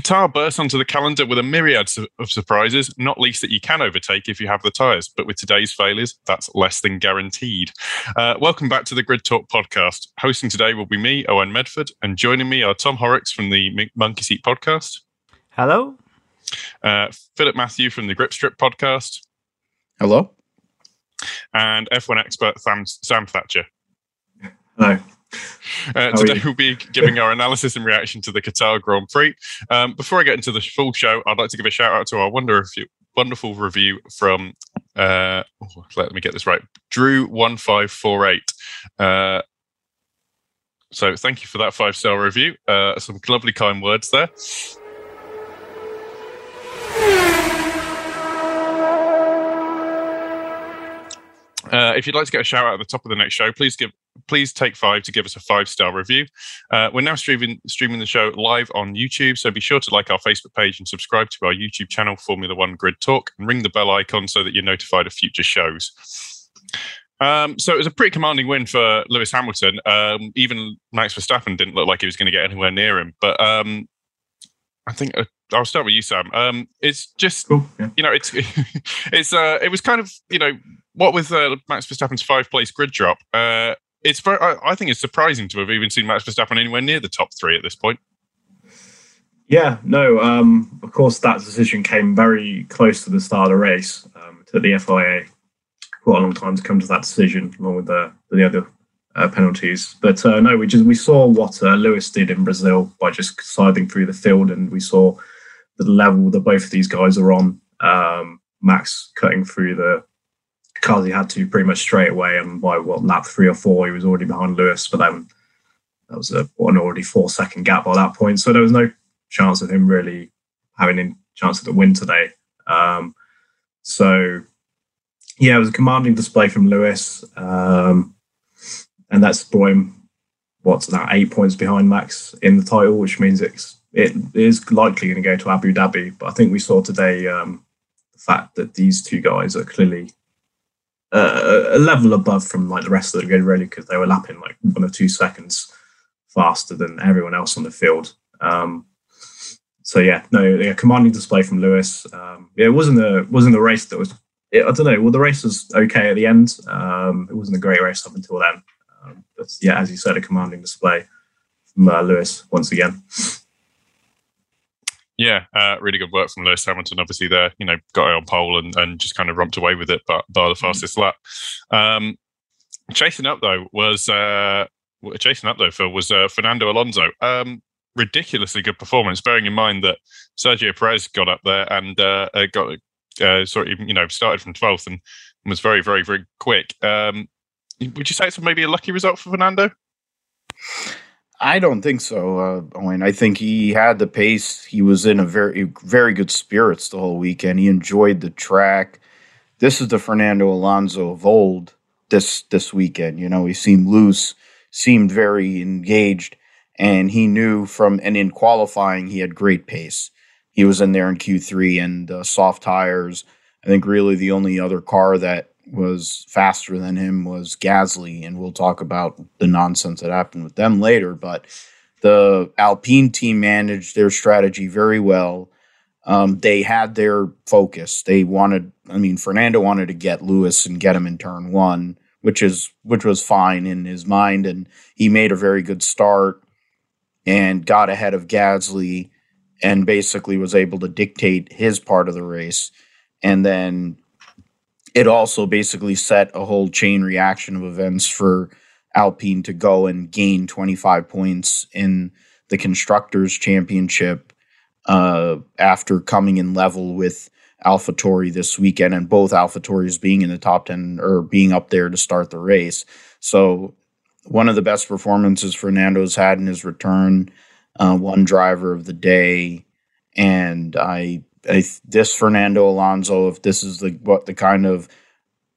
Qatar bursts onto the calendar with a myriad of surprises, not least that you can overtake if you have the tyres. But with today's failures, that's less than guaranteed. Uh, welcome back to the Grid Talk podcast. Hosting today will be me, Owen Medford, and joining me are Tom Horrocks from the Monkey Seat podcast. Hello. Uh, Philip Matthew from the Grip Strip podcast. Hello. And F1 expert Sam, Sam Thatcher. Hello. Uh, today we'll be giving our analysis and reaction to the Qatar Grand Prix. Um, before I get into the full show, I'd like to give a shout out to our wonder review, wonderful review from. Uh, oh, let me get this right. Drew one five four eight. Uh, so thank you for that five star review. Uh, some lovely kind words there. Uh, if you'd like to get a shout out at the top of the next show, please give please take five to give us a five star review. Uh, we're now streaming streaming the show live on YouTube, so be sure to like our Facebook page and subscribe to our YouTube channel, Formula One Grid Talk, and ring the bell icon so that you're notified of future shows. Um, so it was a pretty commanding win for Lewis Hamilton. Um, even Max Verstappen didn't look like he was going to get anywhere near him. But um, I think uh, I'll start with you, Sam. Um, it's just cool, yeah. you know, it's it's uh, it was kind of you know what with uh, Max Verstappen's five place grid drop, uh, it's very, I, I, think it's surprising to have even seen Max Verstappen anywhere near the top three at this point. Yeah, no, um, of course, that decision came very close to the start of the race. Um, to the FIA quite a long time to come to that decision, along with the, the other uh, penalties. But uh, no, we just we saw what uh, Lewis did in Brazil by just sliding through the field, and we saw the level that both of these guys are on. Um, Max cutting through the cars he had to pretty much straight away. And by what lap three or four, he was already behind Lewis. But then that was a, an already four second gap by that point. So there was no chance of him really having a chance of the win today. Um, so yeah, it was a commanding display from Lewis, um, and that's him what's that? eight points behind Max in the title, which means it's it is likely going to go to Abu Dhabi. But I think we saw today um, the fact that these two guys are clearly uh, a level above from like the rest of the grid, really, because they were lapping like one or two seconds faster than everyone else on the field. Um, so yeah, no, yeah, commanding display from Lewis. Um, yeah, it wasn't a wasn't the race that was. It, I don't know. Well, the race was okay at the end. Um, it wasn't a great race up until then. But yeah, as you said, a commanding display from uh, Lewis once again. Yeah, uh, really good work from Lewis Hamilton. Obviously, there, you know, got it on pole and, and just kind of romped away with it, but by the mm-hmm. fastest lap. Um, chasing up though was uh, chasing up though Phil was uh, Fernando Alonso. Um, ridiculously good performance, bearing in mind that Sergio Perez got up there and uh, uh got uh, sort of you know started from twelfth and was very very very quick. Um, would you say it's maybe a lucky result for Fernando? I don't think so, uh, Owen. I think he had the pace. He was in a very, very good spirits the whole weekend. He enjoyed the track. This is the Fernando Alonso of old. This this weekend, you know, he seemed loose, seemed very engaged, and he knew from and in qualifying he had great pace. He was in there in Q three and uh, soft tires. I think really the only other car that was faster than him was Gasly, and we'll talk about the nonsense that happened with them later. But the Alpine team managed their strategy very well. Um, they had their focus. They wanted, I mean, Fernando wanted to get Lewis and get him in turn one, which is which was fine in his mind, and he made a very good start and got ahead of Gasly and basically was able to dictate his part of the race. And then it also basically set a whole chain reaction of events for Alpine to go and gain 25 points in the constructors championship uh, after coming in level with AlphaTauri this weekend, and both AlphaTauris being in the top 10 or being up there to start the race. So, one of the best performances Fernando's had in his return, uh, one driver of the day, and I This Fernando Alonso, if this is the what the kind of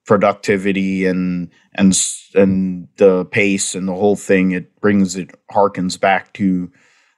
productivity and and and the pace and the whole thing, it brings it harkens back to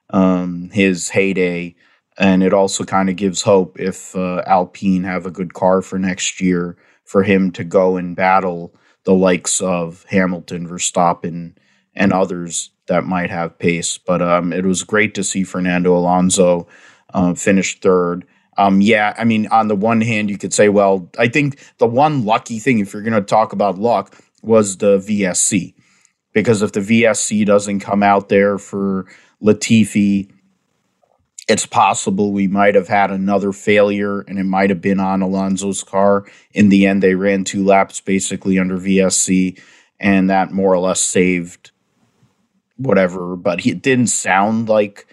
um, his heyday, and it also kind of gives hope if uh, Alpine have a good car for next year for him to go and battle the likes of Hamilton, Verstappen, and others that might have pace. But um, it was great to see Fernando Alonso uh, finished third. Um, yeah, I mean, on the one hand, you could say, well, I think the one lucky thing, if you're going to talk about luck, was the VSC. Because if the VSC doesn't come out there for Latifi, it's possible we might have had another failure and it might have been on Alonso's car. In the end, they ran two laps basically under VSC, and that more or less saved whatever. But it didn't sound like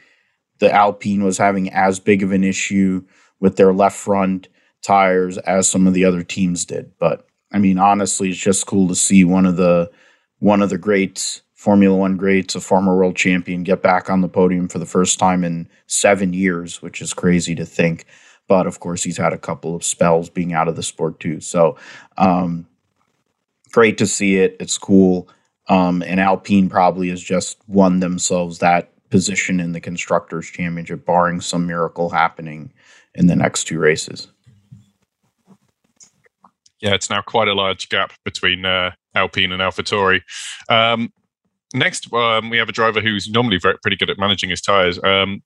the Alpine was having as big of an issue with their left front tires as some of the other teams did. But I mean, honestly, it's just cool to see one of the one of the greats, Formula One greats, a former world champion, get back on the podium for the first time in seven years, which is crazy to think. But of course, he's had a couple of spells being out of the sport too. So um, great to see it. It's cool. Um, and Alpine probably has just won themselves that position in the constructors championship, barring some miracle happening in the next two races. Yeah, it's now quite a large gap between uh, Alpine and AlphaTauri. Um, next, um, we have a driver who's normally very pretty good at managing his tires. Um,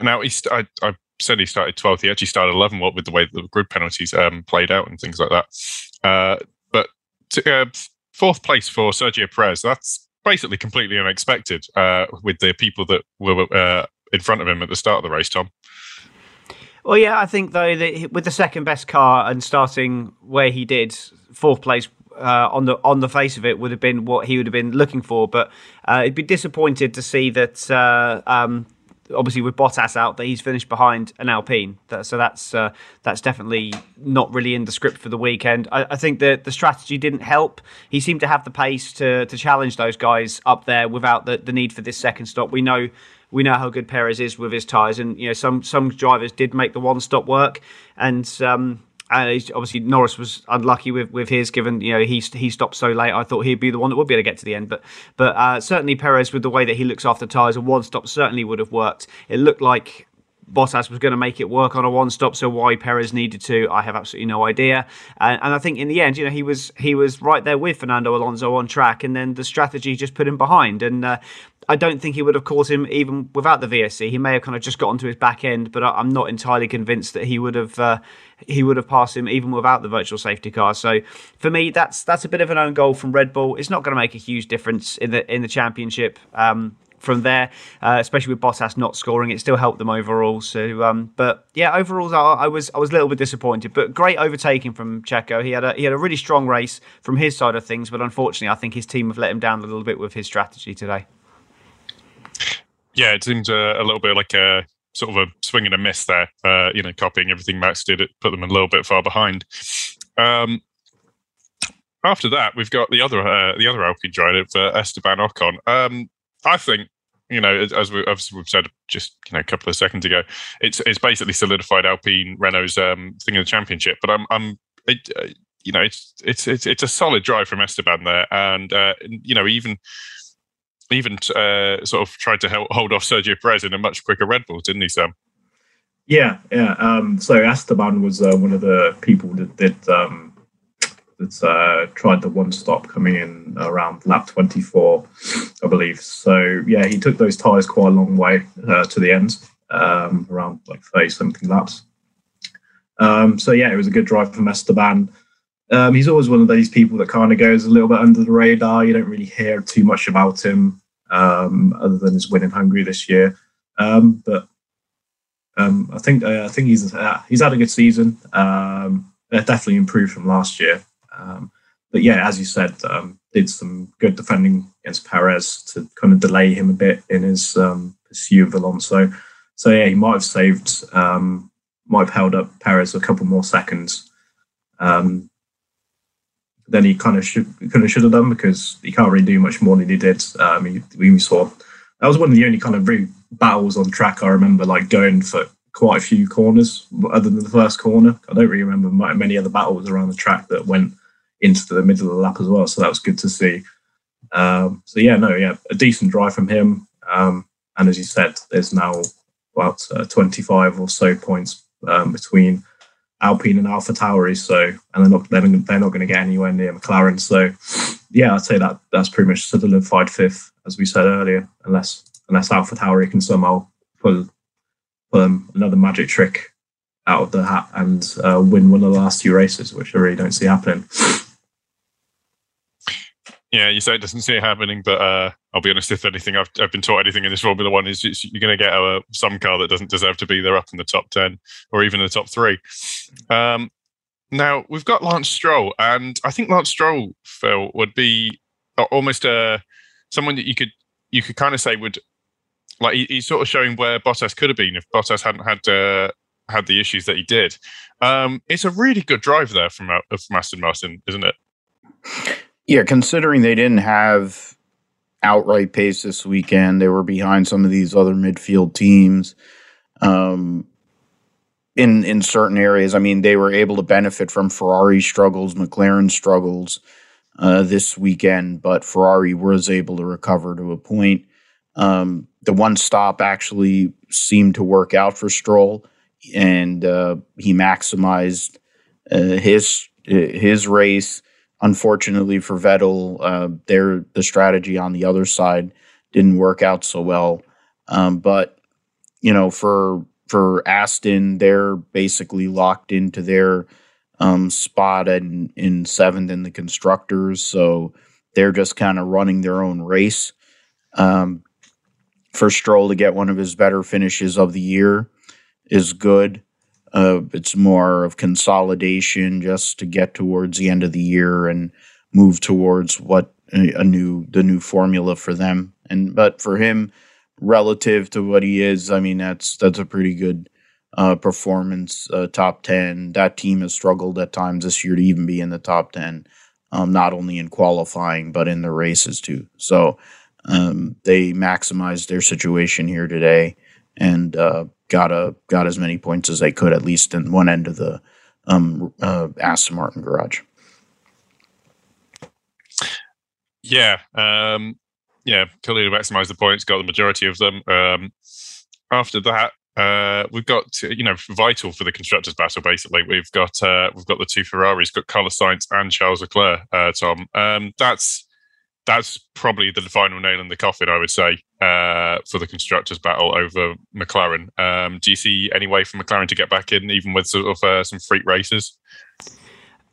now, he st- I, I, said he started 12th. He actually started 11th what, with the way the grid penalties um, played out and things like that. Uh, but to, uh, fourth place for Sergio Perez, that's basically completely unexpected uh, with the people that were uh, in front of him at the start of the race, Tom. Well, yeah, I think though that with the second best car and starting where he did, fourth place uh, on the on the face of it would have been what he would have been looking for. But uh, he'd be disappointed to see that. Uh, um, obviously, with Bottas out, that he's finished behind an Alpine. So that's uh, that's definitely not really in the script for the weekend. I, I think that the strategy didn't help. He seemed to have the pace to to challenge those guys up there without the, the need for this second stop. We know we know how good Perez is with his tyres, and you know some some drivers did make the one stop work, and um, and obviously Norris was unlucky with, with his, given you know he he stopped so late. I thought he'd be the one that would be able to get to the end, but but uh, certainly Perez with the way that he looks after tyres, a one stop certainly would have worked. It looked like Bottas was going to make it work on a one stop, so why Perez needed to, I have absolutely no idea. And, and, I think in the end, you know, he was he was right there with Fernando Alonso on track, and then the strategy just put him behind. And uh, I don't think he would have caught him even without the VSC. He may have kind of just got onto his back end, but I, am not entirely convinced that he would have uh, he would have passed him even without the virtual safety car. So for me, that's that's a bit of an own goal from Red Bull. It's not going to make a huge difference in the in the championship. Um, from there, uh, especially with Bottas not scoring, it still helped them overall. So, um, but yeah, overall, I, I, was I was a little bit disappointed, but great overtaking from Checo. He had a he had a really strong race from his side of things, but unfortunately, I think his team have let him down a little bit with his strategy today. Yeah, it seems a, a little bit like a sort of a swing and a miss there. Uh, you know, copying everything Max did, it put them a little bit far behind. Um, after that, we've got the other uh, the other Alpine driver, uh, Esteban Ocon. Um, I think you know, as we, as we've said just you know a couple of seconds ago, it's it's basically solidified Alpine Renault's um, thing in the championship. But I'm I'm it, uh, you know it's, it's it's it's a solid drive from Esteban there, and uh, you know even even uh, sort of tried to help, hold off Sergio Perez in a much quicker Red Bull, didn't he, Sam? Yeah, yeah. Um, so Esteban was uh, one of the people that did um, that uh, tried the one stop coming in around lap 24, I believe. So yeah, he took those tyres quite a long way uh, to the end, um, around like 30 something laps. Um, so yeah, it was a good drive from Esteban. Um, he's always one of these people that kind of goes a little bit under the radar. You don't really hear too much about him um, other than his win in Hungary this year. Um, but um, I think uh, I think he's uh, he's had a good season. Definitely improved from last year. Um, but yeah, as you said, um, did some good defending against Perez to kind of delay him a bit in his um, pursuit of Alonso. So yeah, he might have saved, um, might have held up Perez a couple more seconds. Um, then he kind of should kind of should have done because he can't really do much more than he did. Um, he, we saw that was one of the only kind of really battles on track I remember, like going for quite a few corners other than the first corner. I don't really remember many other battles around the track that went into the middle of the lap as well. So that was good to see. Um, so yeah, no, yeah, a decent drive from him. Um, and as you said, there's now about uh, 25 or so points um, between Alpine and Alpha Tauri. So, and they're not they're, they're not going to get anywhere near McLaren. So, yeah, I'd say that that's pretty much solidified fifth, as we said earlier, unless unless Alpha Tauri can somehow pull um, another magic trick out of the hat and uh, win one of the last two races, which I really don't see happening. Yeah, you say it doesn't see it happening, but uh, I'll be honest. If anything, I've, I've been taught anything in this Formula One is you're going to get a, some car that doesn't deserve to be there up in the top ten or even the top three. Um, now we've got Lance Stroll, and I think Lance Stroll, Phil, would be almost uh, someone that you could you could kind of say would like he, he's sort of showing where Bottas could have been if Bottas hadn't had uh, had the issues that he did. Um, it's a really good drive there from uh, from Aston Martin, isn't it? Yeah, considering they didn't have outright pace this weekend, they were behind some of these other midfield teams. Um, in in certain areas, I mean, they were able to benefit from Ferrari struggles, McLaren struggles uh, this weekend, but Ferrari was able to recover to a point. Um, the one stop actually seemed to work out for Stroll, and uh, he maximized uh, his his race unfortunately for Vettel, uh, their the strategy on the other side didn't work out so well. Um, but you know, for for Aston, they're basically locked into their um, spot in in seventh in the constructors, so they're just kind of running their own race. Um, for Stroll to get one of his better finishes of the year is good. Uh, it's more of consolidation just to get towards the end of the year and move towards what a, new the new formula for them. And but for him, relative to what he is, I mean that's that's a pretty good uh, performance. Uh, top ten. That team has struggled at times this year to even be in the top ten. Um, not only in qualifying but in the races too. So um, they maximized their situation here today and uh, got a got as many points as they could, at least in one end of the um, uh, Aston Martin garage. Yeah, um, yeah, clearly maximised the points, got the majority of them. Um, after that, uh, we've got you know vital for the constructors battle. Basically, we've got uh, we've got the two Ferraris, got Carlos Sainz and Charles Leclerc. Uh, Tom, um, that's that's probably the final nail in the coffin, I would say, uh, for the constructors' battle over McLaren. Um, do you see any way for McLaren to get back in, even with sort of uh, some freak races?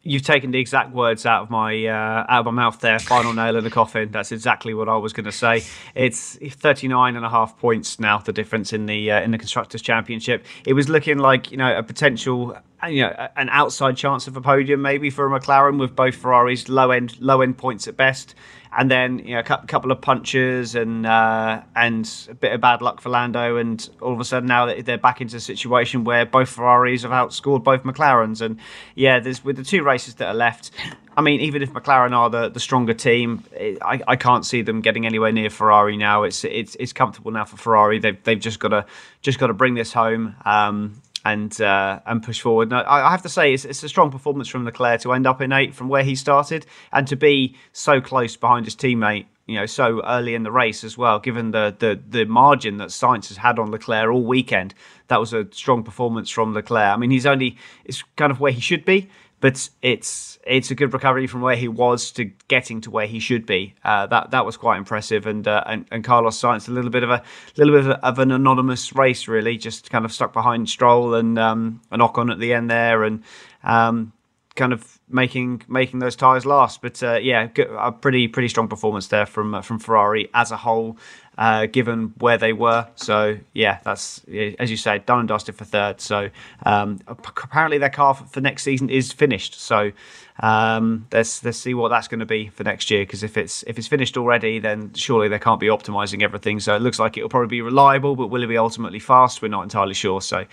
You've taken the exact words out of my uh, out of my mouth there. Final nail in the coffin. That's exactly what I was going to say. It's 39 and a half points now. The difference in the uh, in the constructors' championship. It was looking like you know a potential you know an outside chance of a podium maybe for a McLaren with both Ferraris low end low end points at best and then you know a couple of punches and uh, and a bit of bad luck for Lando, and all of a sudden now they're back into a situation where both Ferraris have outscored both McLarens, and yeah, there's with the two races that are left. I mean, even if McLaren are the, the stronger team, I, I can't see them getting anywhere near Ferrari now. It's it's it's comfortable now for Ferrari. They've they've just got to just got to bring this home. Um, and uh, and push forward. Now, I have to say, it's, it's, a strong performance from Leclerc to end up in eight from where he started, and to be so close behind his teammate. You know, so early in the race as well. Given the the the margin that Sainz has had on Leclerc all weekend, that was a strong performance from Leclerc. I mean, he's only it's kind of where he should be, but it's it's a good recovery from where he was to getting to where he should be. Uh, that that was quite impressive, and, uh, and and Carlos Sainz a little bit of a little bit of, an anonymous race, really, just kind of stuck behind Stroll and um, an Ocon at the end there, and um, kind of making making those tires last. But uh, yeah, a pretty pretty strong performance there from uh, from Ferrari as a whole uh, given where they were. So yeah, that's as you say, done and dusted for third. So um, apparently their car for next season is finished. So um, let's let's see what that's going to be for next year. Because if it's if it's finished already, then surely they can't be optimizing everything. So it looks like it'll probably be reliable, but will it be ultimately fast? We're not entirely sure. So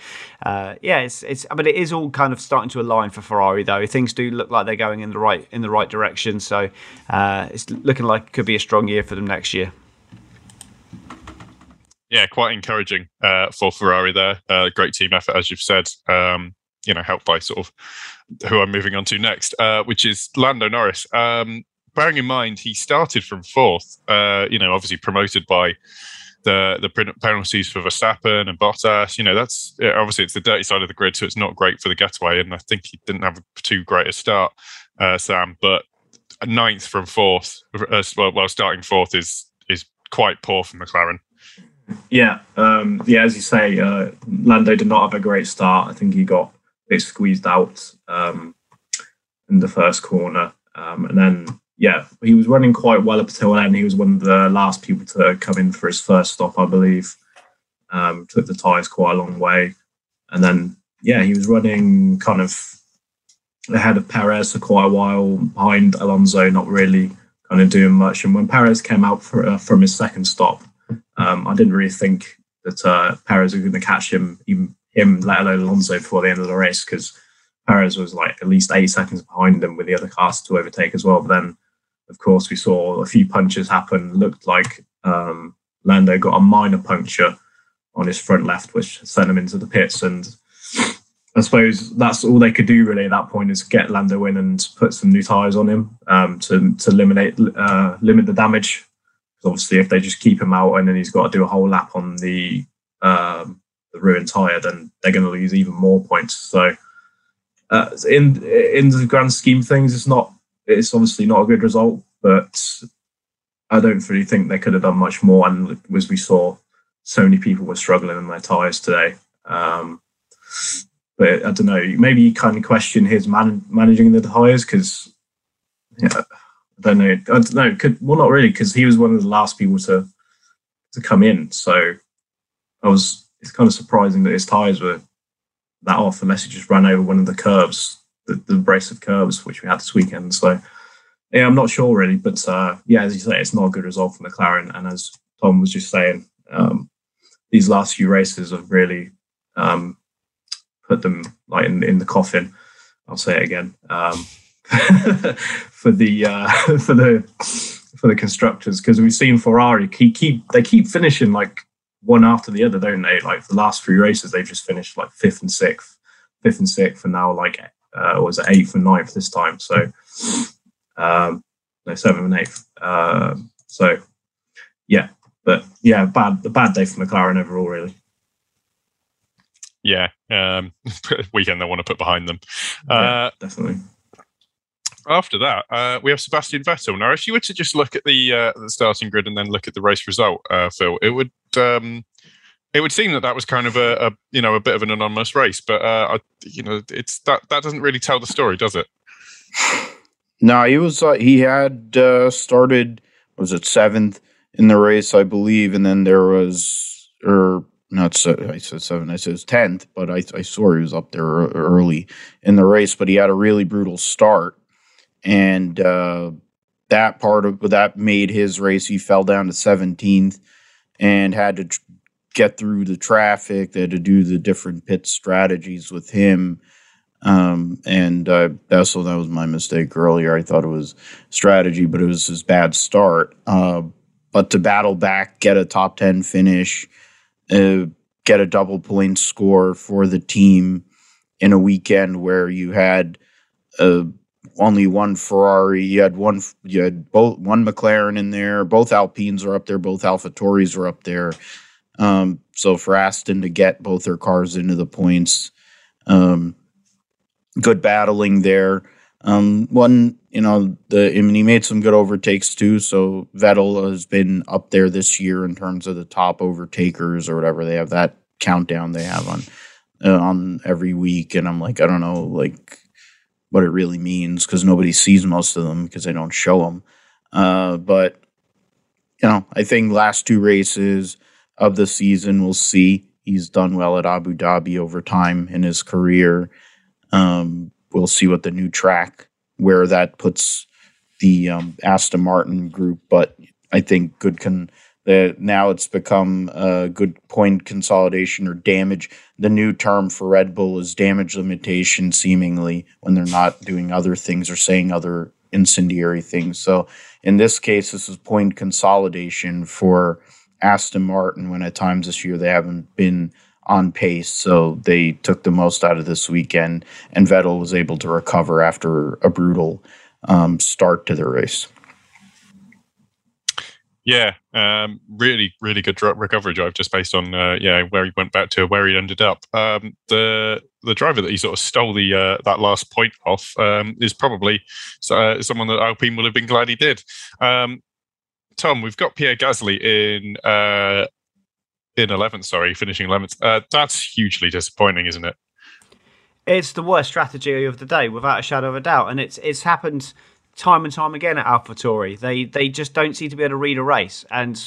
uh, yeah, it's it's but it is all kind of starting to align for Ferrari though. Things do look like they're going in the right in the right direction. So uh, it's looking like it could be a strong year for them next year yeah, quite encouraging uh, for Ferrari there. Uh, great team effort, as you've said. Um, you know, helped by sort of who I'm moving on to next, uh, which is Lando Norris. Um, bearing in mind he started from fourth, uh, you know, obviously promoted by the the penalties for Verstappen and Bottas. You know, that's obviously it's the dirty side of the grid, so it's not great for the getaway. And I think he didn't have too great a start, uh, Sam. But ninth from fourth, uh, well, starting fourth is is quite poor for McLaren. Yeah, um, yeah. As you say, uh, Lando did not have a great start. I think he got a bit squeezed out um, in the first corner, um, and then yeah, he was running quite well up until then. He was one of the last people to come in for his first stop, I believe. Um, took the tyres quite a long way, and then yeah, he was running kind of ahead of Perez for quite a while, behind Alonso, not really kind of doing much. And when Perez came out for, uh, from his second stop, um, I didn't really think that uh, Perez was going to catch him, even him, let alone Alonso, before the end of the race, because Perez was like at least eight seconds behind him with the other cars to overtake as well. But then, of course, we saw a few punches happen. Looked like um, Lando got a minor puncture on his front left, which sent him into the pits. And I suppose that's all they could do really at that point is get Lando in and put some new tires on him um, to to eliminate uh, limit the damage obviously, if they just keep him out and then he's got to do a whole lap on the um, the ruined tire, then they're going to lose even more points. So, uh, in in the grand scheme of things, it's not. It's obviously not a good result, but I don't really think they could have done much more. And as we saw, so many people were struggling in their tires today. Um, but I don't know. Maybe you kind of question his man- managing the tires because yeah, I don't know. I don't know. Could, well, not really, because he was one of the last people to to come in. So I was. It's kind of surprising that his tires were that off, unless he just ran over one of the curves, the, the brace of curves which we had this weekend. So yeah, I'm not sure really, but uh, yeah, as you say, it's not a good result for McLaren. And as Tom was just saying, um, these last few races have really um, put them like in, in the coffin. I'll say it again. Um, for the uh, for the for the constructors because we've seen Ferrari keep, keep they keep finishing like one after the other, don't they? Like the last three races, they've just finished like fifth and sixth, fifth and sixth, and now like uh, was it eighth and ninth this time? So um, no seventh and eighth. Uh, so yeah, but yeah, bad the bad day for McLaren overall, really. Yeah, um, weekend they want to put behind them. Yeah, uh, definitely after that, uh, we have Sebastian Vettel. Now, if you were to just look at the uh, the starting grid and then look at the race result, uh, Phil, it would um, it would seem that that was kind of a, a you know a bit of an anonymous race, but uh, I, you know it's that that doesn't really tell the story, does it? No, he was uh, he had uh, started was it seventh in the race, I believe, and then there was or not so, I said seven, I said tenth, but I, I saw he was up there early in the race, but he had a really brutal start and uh, that part of that made his race. He fell down to 17th and had to tr- get through the traffic. They had to do the different pit strategies with him. Um, and uh, that's that was my mistake earlier. I thought it was strategy, but it was his bad start. Uh, but to battle back, get a top 10 finish, uh, get a double point score for the team in a weekend where you had a only one Ferrari. You had one. You had both one McLaren in there. Both Alpines are up there. Both Alpha AlphaTauris are up there. Um, so for Aston to get both their cars into the points, um, good battling there. Um, one, you know, the I mean, he made some good overtakes too. So Vettel has been up there this year in terms of the top overtakers or whatever. They have that countdown they have on uh, on every week, and I'm like, I don't know, like what it really means because nobody sees most of them because they don't show them. Uh, but you know, I think last two races of the season we'll see. He's done well at Abu Dhabi over time in his career. Um, we'll see what the new track where that puts the um, Aston Martin group, but I think good can that now it's become a good point consolidation or damage. The new term for Red Bull is damage limitation, seemingly, when they're not doing other things or saying other incendiary things. So in this case, this is point consolidation for Aston Martin when at times this year they haven't been on pace. So they took the most out of this weekend, and Vettel was able to recover after a brutal um, start to the race. Yeah, um, really, really good recovery drive, just based on uh, yeah where he went back to, where he ended up. Um, the the driver that he sort of stole the uh, that last point off um, is probably uh, someone that Alpine will have been glad he did. Um, Tom, we've got Pierre Gasly in uh, in 11th, sorry, finishing 11th. Uh, that's hugely disappointing, isn't it? It's the worst strategy of the day, without a shadow of a doubt, and it's it's happened time and time again at AlphaTauri. They they just don't seem to be able to read a race, and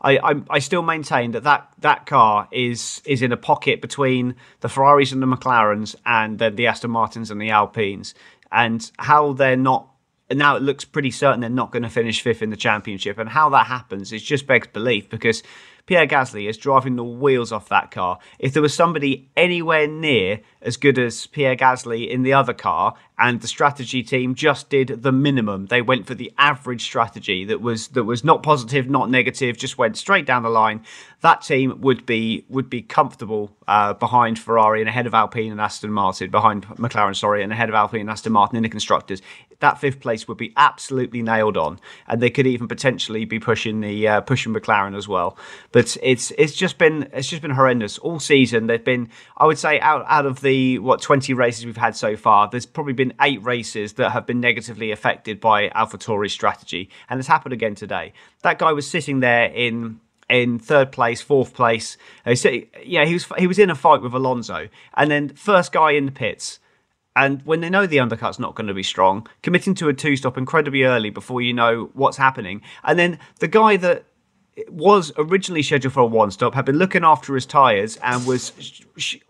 I, I, I still maintain that, that that car is is in a pocket between the Ferraris and the McLarens, and then the Aston Martins and the Alpines, and how they're not. Now it looks pretty certain they're not going to finish fifth in the championship, and how that happens is just begs belief because Pierre Gasly is driving the wheels off that car. If there was somebody anywhere near as good as Pierre Gasly in the other car, and the strategy team just did the minimum, they went for the average strategy that was that was not positive, not negative, just went straight down the line. That team would be would be comfortable uh, behind Ferrari and ahead of Alpine and Aston Martin, behind McLaren, sorry, and ahead of Alpine and Aston Martin in the constructors that fifth place would be absolutely nailed on, and they could even potentially be pushing the uh, pushing McLaren as well. But it's it's just been it's just been horrendous all season. There've been I would say out out of the what twenty races we've had so far, there's probably been eight races that have been negatively affected by AlphaTauri's strategy, and it's happened again today. That guy was sitting there in in third place, fourth place. Yeah, he was he was in a fight with Alonso, and then first guy in the pits and when they know the undercut's not going to be strong, committing to a two stop incredibly early before you know what's happening. And then the guy that was originally scheduled for a one stop had been looking after his tyres and was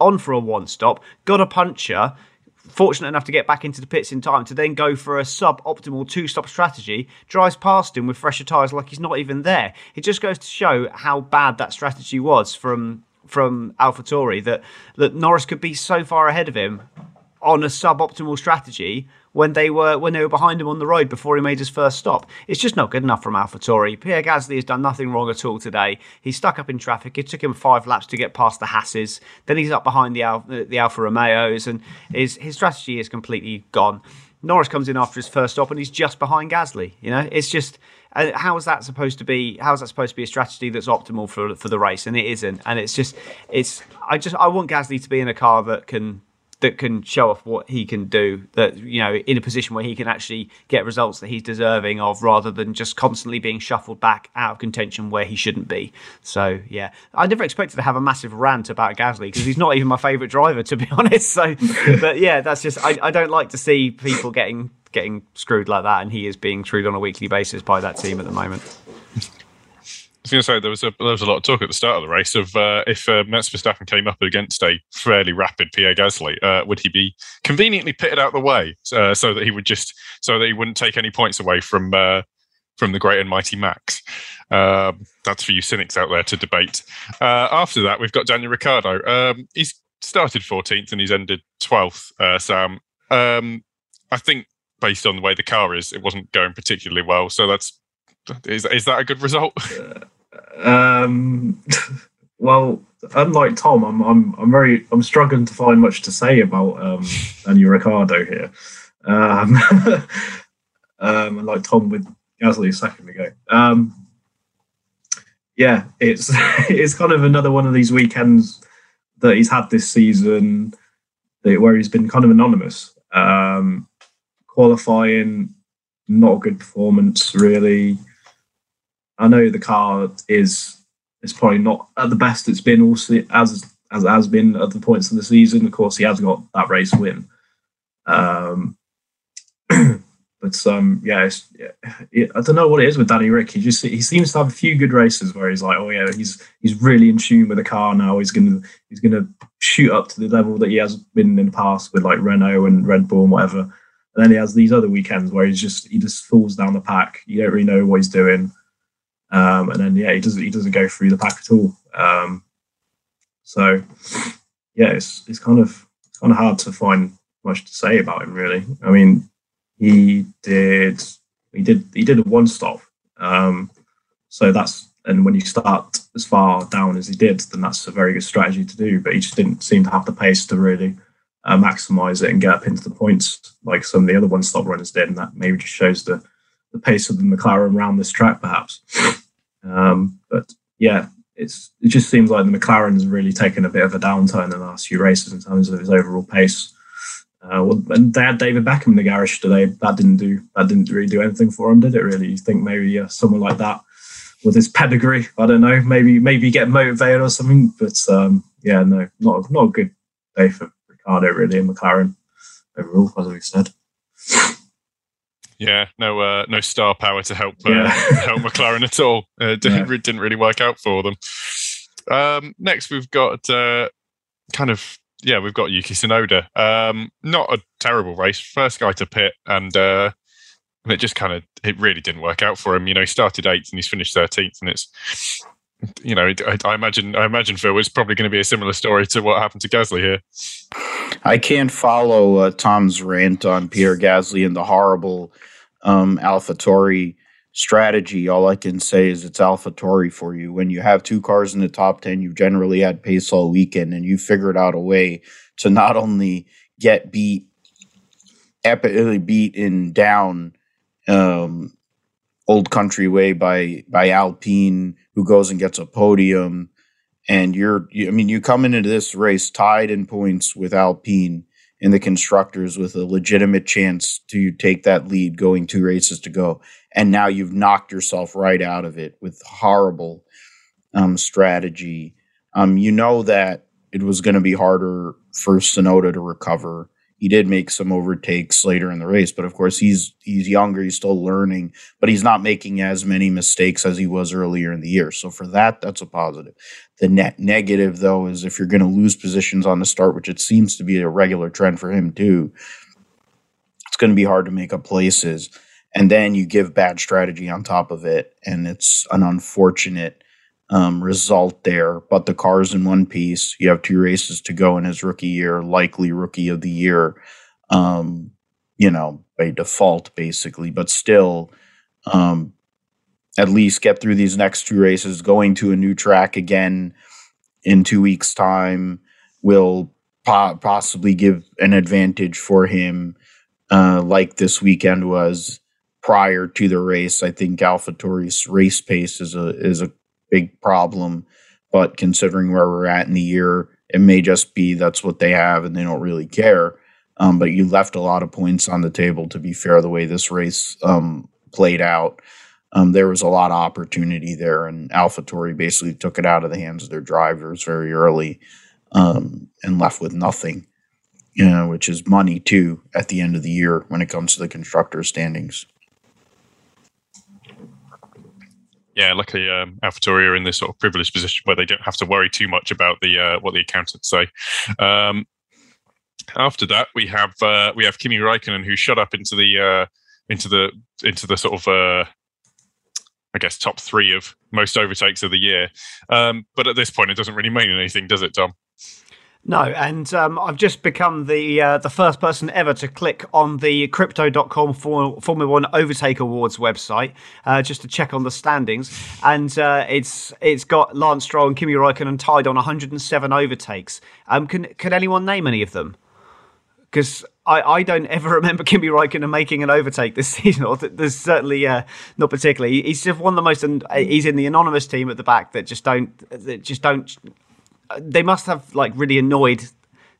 on for a one stop, got a puncture, fortunate enough to get back into the pits in time to then go for a sub optimal two stop strategy, drives past him with fresher tyres like he's not even there. It just goes to show how bad that strategy was from from AlphaTauri that that Norris could be so far ahead of him on a suboptimal strategy when they were when they were behind him on the road before he made his first stop. It's just not good enough from AlphaTauri. Pierre Gasly has done nothing wrong at all today. He's stuck up in traffic. It took him five laps to get past the Hasses. Then he's up behind the Alfa, the Alfa Romeos, and his his strategy is completely gone. Norris comes in after his first stop and he's just behind Gasly. You know, it's just uh, how is that supposed to be? How is that supposed to be a strategy that's optimal for for the race? And it isn't. And it's just it's I just I want Gasly to be in a car that can that can show off what he can do that you know in a position where he can actually get results that he's deserving of rather than just constantly being shuffled back out of contention where he shouldn't be. So yeah. I never expected to have a massive rant about gasly because he's not even my favorite driver to be honest. So but yeah that's just I, I don't like to see people getting getting screwed like that and he is being screwed on a weekly basis by that team at the moment was going to say there was a there was a lot of talk at the start of the race of uh, if uh, Max Verstappen came up against a fairly rapid Pierre Gasly, uh, would he be conveniently pitted out of the way uh, so that he would just so that he wouldn't take any points away from uh, from the great and mighty Max? Um, that's for you cynics out there to debate. Uh, after that, we've got Daniel Ricciardo. Um, he's started 14th and he's ended 12th. Uh, Sam, um, I think based on the way the car is, it wasn't going particularly well. So that's is is that a good result? um, well, unlike Tom, I'm I'm I'm very I'm struggling to find much to say about um, Daniel Ricciardo here. Um, um, like Tom with Gasly a second ago. Um, yeah, it's it's kind of another one of these weekends that he's had this season where he's been kind of anonymous. Um, qualifying, not a good performance really. I know the car is is probably not at the best it's been also as as has been at the points of the season. Of course, he has got that race win. Um, but um, yeah, yeah, I don't know what it is with Danny Rick. He just he seems to have a few good races where he's like, oh yeah, he's he's really in tune with the car now. He's gonna he's gonna shoot up to the level that he has been in the past with like Renault and Red Bull and whatever. And then he has these other weekends where he's just he just falls down the pack. You don't really know what he's doing. Um, and then yeah, he doesn't he doesn't go through the pack at all. Um, so yeah, it's it's kind of kind of hard to find much to say about him really. I mean, he did he did he did a one stop. Um, so that's and when you start as far down as he did, then that's a very good strategy to do. But he just didn't seem to have the pace to really uh, maximize it and get up into the points like some of the other one stop runners did. And that maybe just shows the the pace of the McLaren around this track, perhaps. Um, but yeah, it's it just seems like the McLaren's really taken a bit of a downturn in the last few races in terms of his overall pace. Uh, well, and they had David Beckham in the garage today. That didn't do that didn't really do anything for him, did it? Really? You think maybe uh, someone like that with his pedigree. I don't know, maybe maybe get motivated or something. But um, yeah, no, not not a good day for Ricciardo really and McLaren overall, as we said. Yeah, no, uh, no star power to help uh, yeah. help McLaren at all. Uh, didn't yeah. didn't really work out for them. Um, next, we've got uh, kind of yeah, we've got Yuki Tsunoda. Um, not a terrible race, first guy to pit, and uh, it just kind of it really didn't work out for him. You know, he started eighth and he's finished thirteenth, and it's you know, I, I, imagine I imagine Phil it's probably going to be a similar story to what happened to Gasly here. I can't follow uh, Tom's rant on Pierre Gasly and the horrible um, AlphaTauri strategy. All I can say is it's AlphaTauri for you. When you have two cars in the top ten, you've generally had pace all weekend, and you figured out a way to not only get beat, epically beat in down um, old country way by by Alpine, who goes and gets a podium. And you're, you, I mean, you come into this race tied in points with Alpine in the constructors with a legitimate chance to take that lead going two races to go. And now you've knocked yourself right out of it with horrible um, strategy. Um, you know that it was going to be harder for Tsunoda to recover he did make some overtakes later in the race, but of course he's he's younger, he's still learning, but he's not making as many mistakes as he was earlier in the year. So for that, that's a positive. The net negative though is if you're going to lose positions on the start, which it seems to be a regular trend for him too, it's going to be hard to make up places. And then you give bad strategy on top of it, and it's an unfortunate um, result there. But the car's in one piece. You have two races to go in his rookie year, likely rookie of the year, um, you know, by default, basically. But still, um, at least get through these next two races. Going to a new track again in two weeks' time will po- possibly give an advantage for him, uh, like this weekend was prior to the race. I think AlphaTauri's race pace is a is a big problem. But considering where we're at in the year, it may just be that's what they have and they don't really care. Um, but you left a lot of points on the table, to be fair, the way this race um, played out. Um, there was a lot of opportunity there, and AlphaTauri basically took it out of the hands of their drivers very early um, and left with nothing, you know, which is money too at the end of the year when it comes to the constructor standings. Yeah, luckily um, AlphaTauri are in this sort of privileged position where they don't have to worry too much about the uh, what the accountants say. Um, after that, we have uh, we have Kimi Raikkonen who shot up into the uh, into the into the sort of uh, I guess top three of most overtakes of the year. Um, but at this point, it doesn't really mean anything, does it, Tom? No, and um, I've just become the uh, the first person ever to click on the Crypto.com Formula One Overtake Awards website uh, just to check on the standings, and uh, it's it's got Lance Stroll and Kimi Raikkonen tied on 107 overtakes. Um, can can anyone name any of them? Because I, I don't ever remember Kimi Raikkonen making an overtake this season. Or there's certainly uh, not particularly. He's just one of the most. He's in the anonymous team at the back that just don't that just don't they must have like really annoyed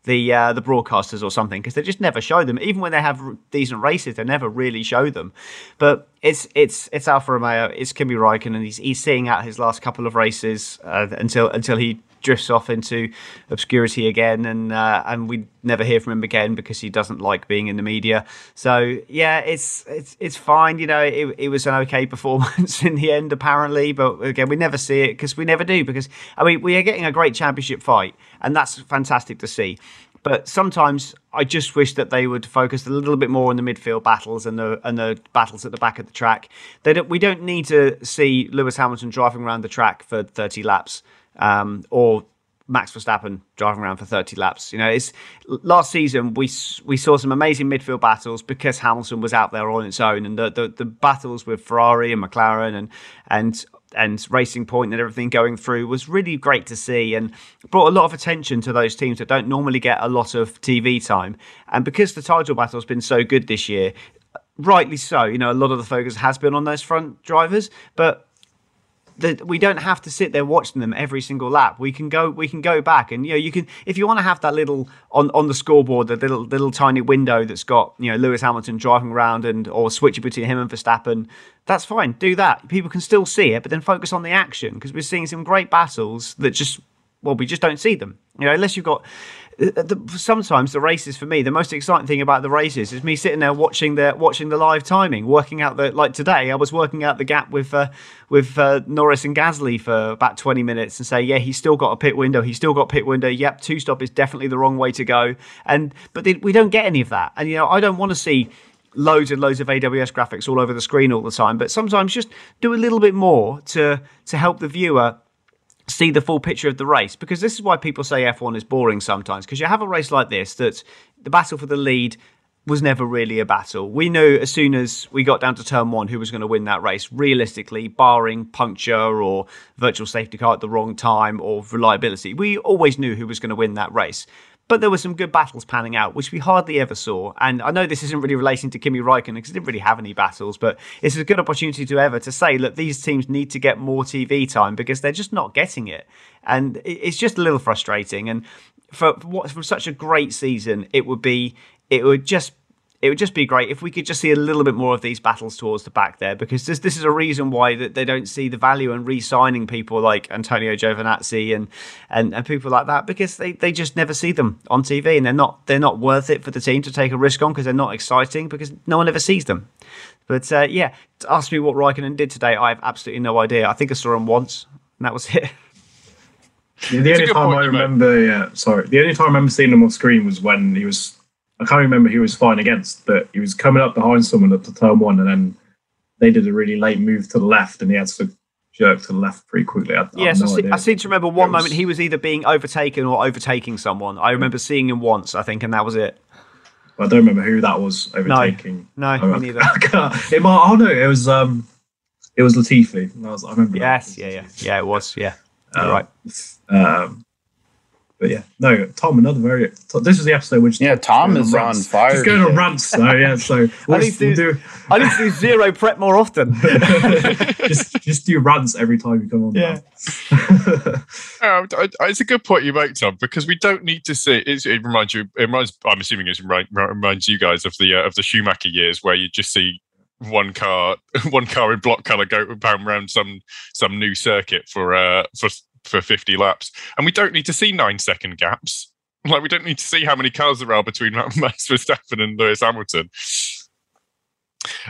the uh, the broadcasters or something because they just never show them. Even when they have decent races, they never really show them. But it's it's it's Alfa Romeo, it's Kimi Raikkonen, and he's he's seeing out his last couple of races uh, until until he drifts off into obscurity again, and uh, and we never hear from him again because he doesn't like being in the media. So yeah, it's it's it's fine. You know, it, it was an okay performance in the end, apparently, but again, we never see it because we never do. Because I mean, we are getting a great championship fight, and that's fantastic to see. But sometimes I just wish that they would focus a little bit more on the midfield battles and the and the battles at the back of the track. They don't, we don't need to see Lewis Hamilton driving around the track for 30 laps um, or Max Verstappen driving around for 30 laps. You know, it's last season we we saw some amazing midfield battles because Hamilton was out there on its own, and the the, the battles with Ferrari and McLaren and and and Racing Point and everything going through was really great to see and brought a lot of attention to those teams that don't normally get a lot of TV time. And because the title battle has been so good this year, rightly so, you know, a lot of the focus has been on those front drivers, but that we don't have to sit there watching them every single lap. We can go we can go back and you know you can if you want to have that little on on the scoreboard the little little tiny window that's got you know Lewis Hamilton driving around and or switching between him and Verstappen. That's fine. Do that. People can still see it, but then focus on the action because we're seeing some great battles that just well we just don't see them. You know, unless you've got the, sometimes the races for me the most exciting thing about the races is me sitting there watching the watching the live timing working out the like today i was working out the gap with uh, with uh, norris and gasly for about 20 minutes and say yeah he's still got a pit window. He's still got pit window. Yep two stop is definitely the wrong way to go. And but they, we don't get any of that. And you know i don't want to see loads and loads of AWS graphics all over the screen all the time, but sometimes just do a little bit more to to help the viewer see the full picture of the race because this is why people say F1 is boring sometimes because you have a race like this that the battle for the lead was never really a battle. We knew as soon as we got down to turn one who was going to win that race, realistically, barring puncture or virtual safety car at the wrong time or reliability. We always knew who was going to win that race. But there were some good battles panning out, which we hardly ever saw. And I know this isn't really relating to Kimi Raikkonen because he didn't really have any battles, but it's a good opportunity to ever to say, look, these teams need to get more TV time because they're just not getting it. And it's just a little frustrating. And for what for such a great season, it would be it would just it would just be great if we could just see a little bit more of these battles towards the back there, because this this is a reason why that they don't see the value in re-signing people like Antonio Giovinazzi and, and and people like that, because they, they just never see them on TV, and they're not they're not worth it for the team to take a risk on because they're not exciting because no one ever sees them. But uh, yeah, ask me what Raikkonen did today, I have absolutely no idea. I think I saw him once, and that was it. Yeah, the only time I remember, yeah, sorry, the only time I remember seeing him on screen was when he was I can't remember who he was fighting against, but he was coming up behind someone at the turn one, and then they did a really late move to the left, and he had to jerk to the left pretty quickly. I, yes, I, no I, see, I, seem to remember one was, moment he was either being overtaken or overtaking someone. I remember seeing him once, I think, and that was it. I don't remember who that was overtaking. No, no, oh, me neither. it might, oh no, it was um, it was Latifi. I, was, I remember. Yes, yeah, yeah, yeah. It was, yeah. Um, right. Um, but yeah, no, Tom, another very. This is the episode which yeah, Tom is on, on fire. He's going on rants. So yeah, so I, need to, do, I need to do zero prep more often. just just do rants every time you come on. Yeah, uh, it's a good point you make, Tom, because we don't need to see. it reminds you. It reminds. I'm assuming it reminds you guys of the uh, of the Schumacher years where you just see one car one car in block color go around some some new circuit for uh for for 50 laps. And we don't need to see nine second gaps. Like, we don't need to see how many cars there are between Max Verstappen and Lewis Hamilton.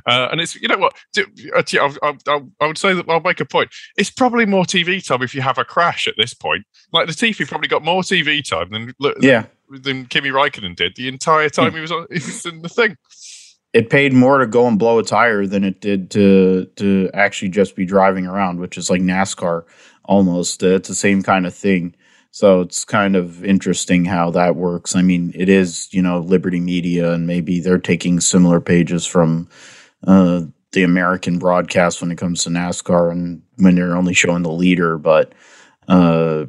Uh, and it's you know what I, I, I, would say that I'll make a point. It's probably more TV time if you have a crash at this point. Like the Latifi probably got more TV time than yeah than Kimi Raikkonen did the entire time he was on, he was in the thing. It paid more to go and blow a tire than it did to to actually just be driving around, which is like NASCAR almost. Uh, it's the same kind of thing. So it's kind of interesting how that works. I mean, it is, you know, Liberty Media, and maybe they're taking similar pages from uh, the American broadcast when it comes to NASCAR and when they're only showing the leader. But uh,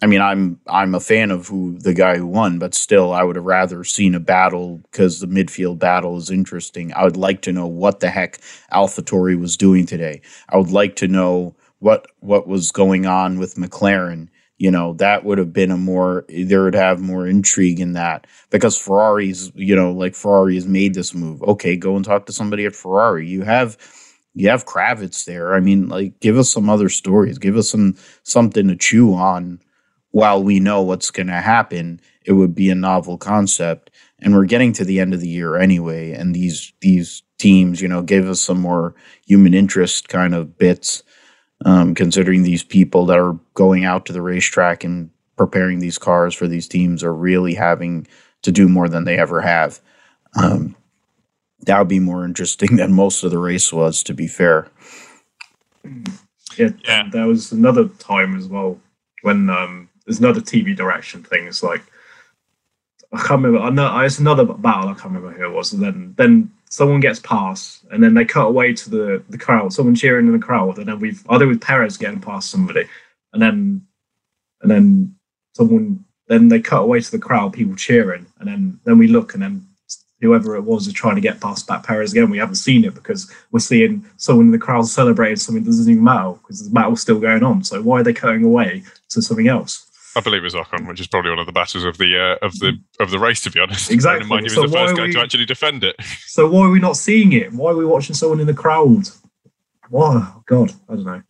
I mean, I'm I'm a fan of who the guy who won, but still, I would have rather seen a battle because the midfield battle is interesting. I would like to know what the heck AlphaTauri was doing today. I would like to know what what was going on with McLaren. You know, that would have been a more there would have more intrigue in that because Ferrari's, you know, like Ferrari has made this move. Okay, go and talk to somebody at Ferrari. You have you have Kravitz there. I mean, like give us some other stories. Give us some something to chew on while we know what's going to happen. It would be a novel concept and we're getting to the end of the year anyway and these these teams, you know, gave us some more human interest kind of bits um, considering these people that are going out to the racetrack and preparing these cars for these teams are really having to do more than they ever have. Um, that would be more interesting than most of the race was, to be fair. Yeah, yeah. there was another time as well when um, there's another TV direction thing. It's like I can't remember. I know it's another battle. I can't remember who it was. And then then someone gets past, and then they cut away to the the crowd, someone cheering in the crowd, and then we've either with Perez getting past somebody, and then and then someone then they cut away to the crowd, people cheering, and then then we look, and then whoever it was is trying to get past that Perez again. We haven't seen it because we're seeing someone in the crowd celebrating something that doesn't even matter because the battle's still going on. So why are they cutting away to something else? I believe it was Ocon, which is probably one of the battles of the uh, of the of the race, to be honest. Exactly. Mind, he was So the why first are guy we- to actually defend it. So why are we not seeing it? Why are we watching someone in the crowd? Why? Oh, God, I don't know.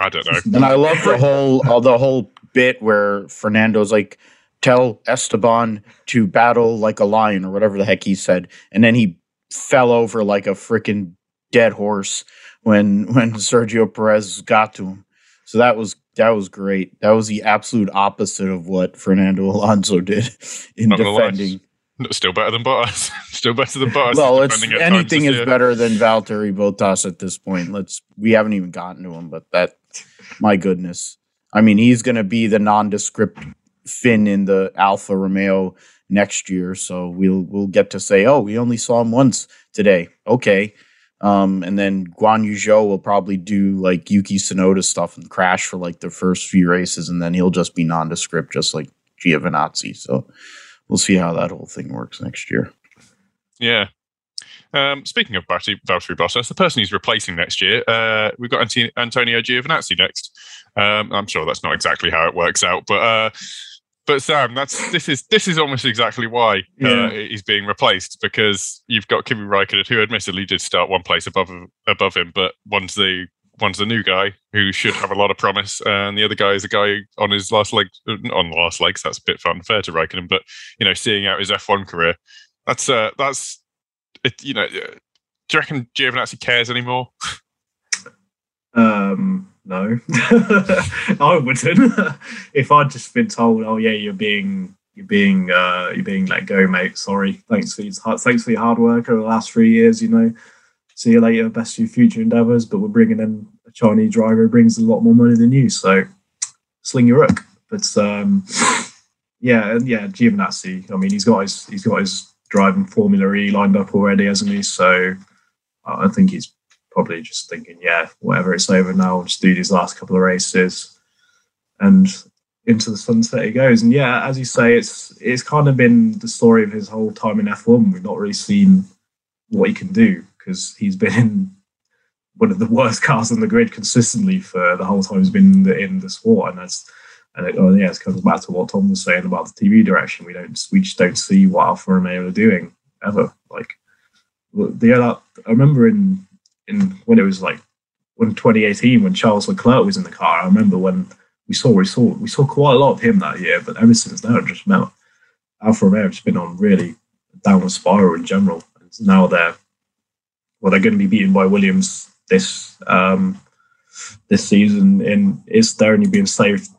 I don't know. And I love the whole uh, the whole bit where Fernando's like, "Tell Esteban to battle like a lion" or whatever the heck he said, and then he fell over like a freaking dead horse when when Sergio Perez got to him. So that was that was great. That was the absolute opposite of what Fernando Alonso did in Not defending. Still better than Bottas. Still better than Bottas. Well, anything is year. better than Valtteri Bottas at this point. Let's we haven't even gotten to him, but that my goodness. I mean, he's going to be the nondescript Finn in the Alfa Romeo next year, so we'll we'll get to say, "Oh, we only saw him once today." Okay. Um, and then Guan Yu Zhou will probably do like Yuki Tsunoda stuff and crash for like the first few races, and then he'll just be nondescript, just like Giovinazzi. So we'll see how that whole thing works next year. Yeah. Um, speaking of Valtteri Bottas, the person he's replacing next year, uh, we've got Antonio Giovinazzi next. Um, I'm sure that's not exactly how it works out, but uh, but Sam, that's this is this is almost exactly why Yeah. uh, he's being replaced because you've got Kimi Raikkonen, who admittedly did start one place above above him, but one's the one's the new guy who should have a lot of promise, and the other guy is a guy on his last leg on the last legs. That's a bit unfair to Raikkonen, but you know, seeing out his F1 career, that's uh, that's it, you know. uh, Do you reckon Giovinazzi cares anymore? Um, no, I wouldn't. if I'd just been told, "Oh yeah, you're being you're being uh, you're being let go, mate. Sorry. Thanks for your thanks for your hard work over the last three years. You know, see you later. Best of your future endeavors. But we're bringing in a Chinese driver who brings a lot more money than you. So sling your hook. But um, yeah, and yeah, Giovinazzi. I mean, he's got his he's got his driving Formula E lined up already, hasn't he? So I think he's probably just thinking, yeah, whatever, it's over now. I'll just do these last couple of races, and into the sunset he goes. And yeah, as you say, it's it's kind of been the story of his whole time in F1. We've not really seen what he can do because he's been in one of the worst cars on the grid consistently for the whole time he's been in the, in the sport, and that's. And it, oh yeah, it comes back to what Tom was saying about the TV direction. We don't, we just don't see what Alfa Romeo are doing ever. Like the other, I remember in in when it was like when 2018 when Charles Leclerc was in the car. I remember when we saw we saw we saw quite a lot of him that year, but ever since then, I just remember Alfa Romeo just been on really downward spiral in general. And now they're well, they're going to be beaten by Williams this um, this season. In it's they're only being saved